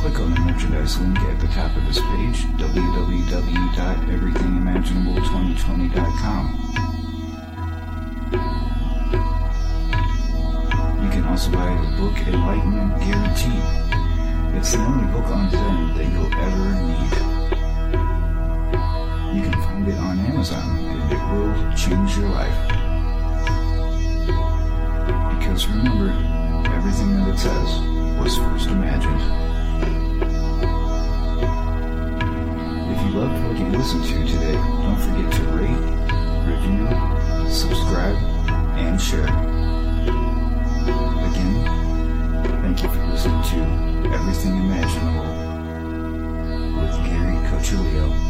Click on the merchandise link at the top of this page, www.everythingimaginable2020.com. Also buy the book Enlightenment Guaranteed. It's the only book on Zen that you'll ever need. You can find it on Amazon and it will change your life. Because remember, everything that it says was first imagined. If you loved what you listened to today, don't forget to rate, review, subscribe, and share. Again, thank you for listening to Everything Imaginable with Gary Cochilio.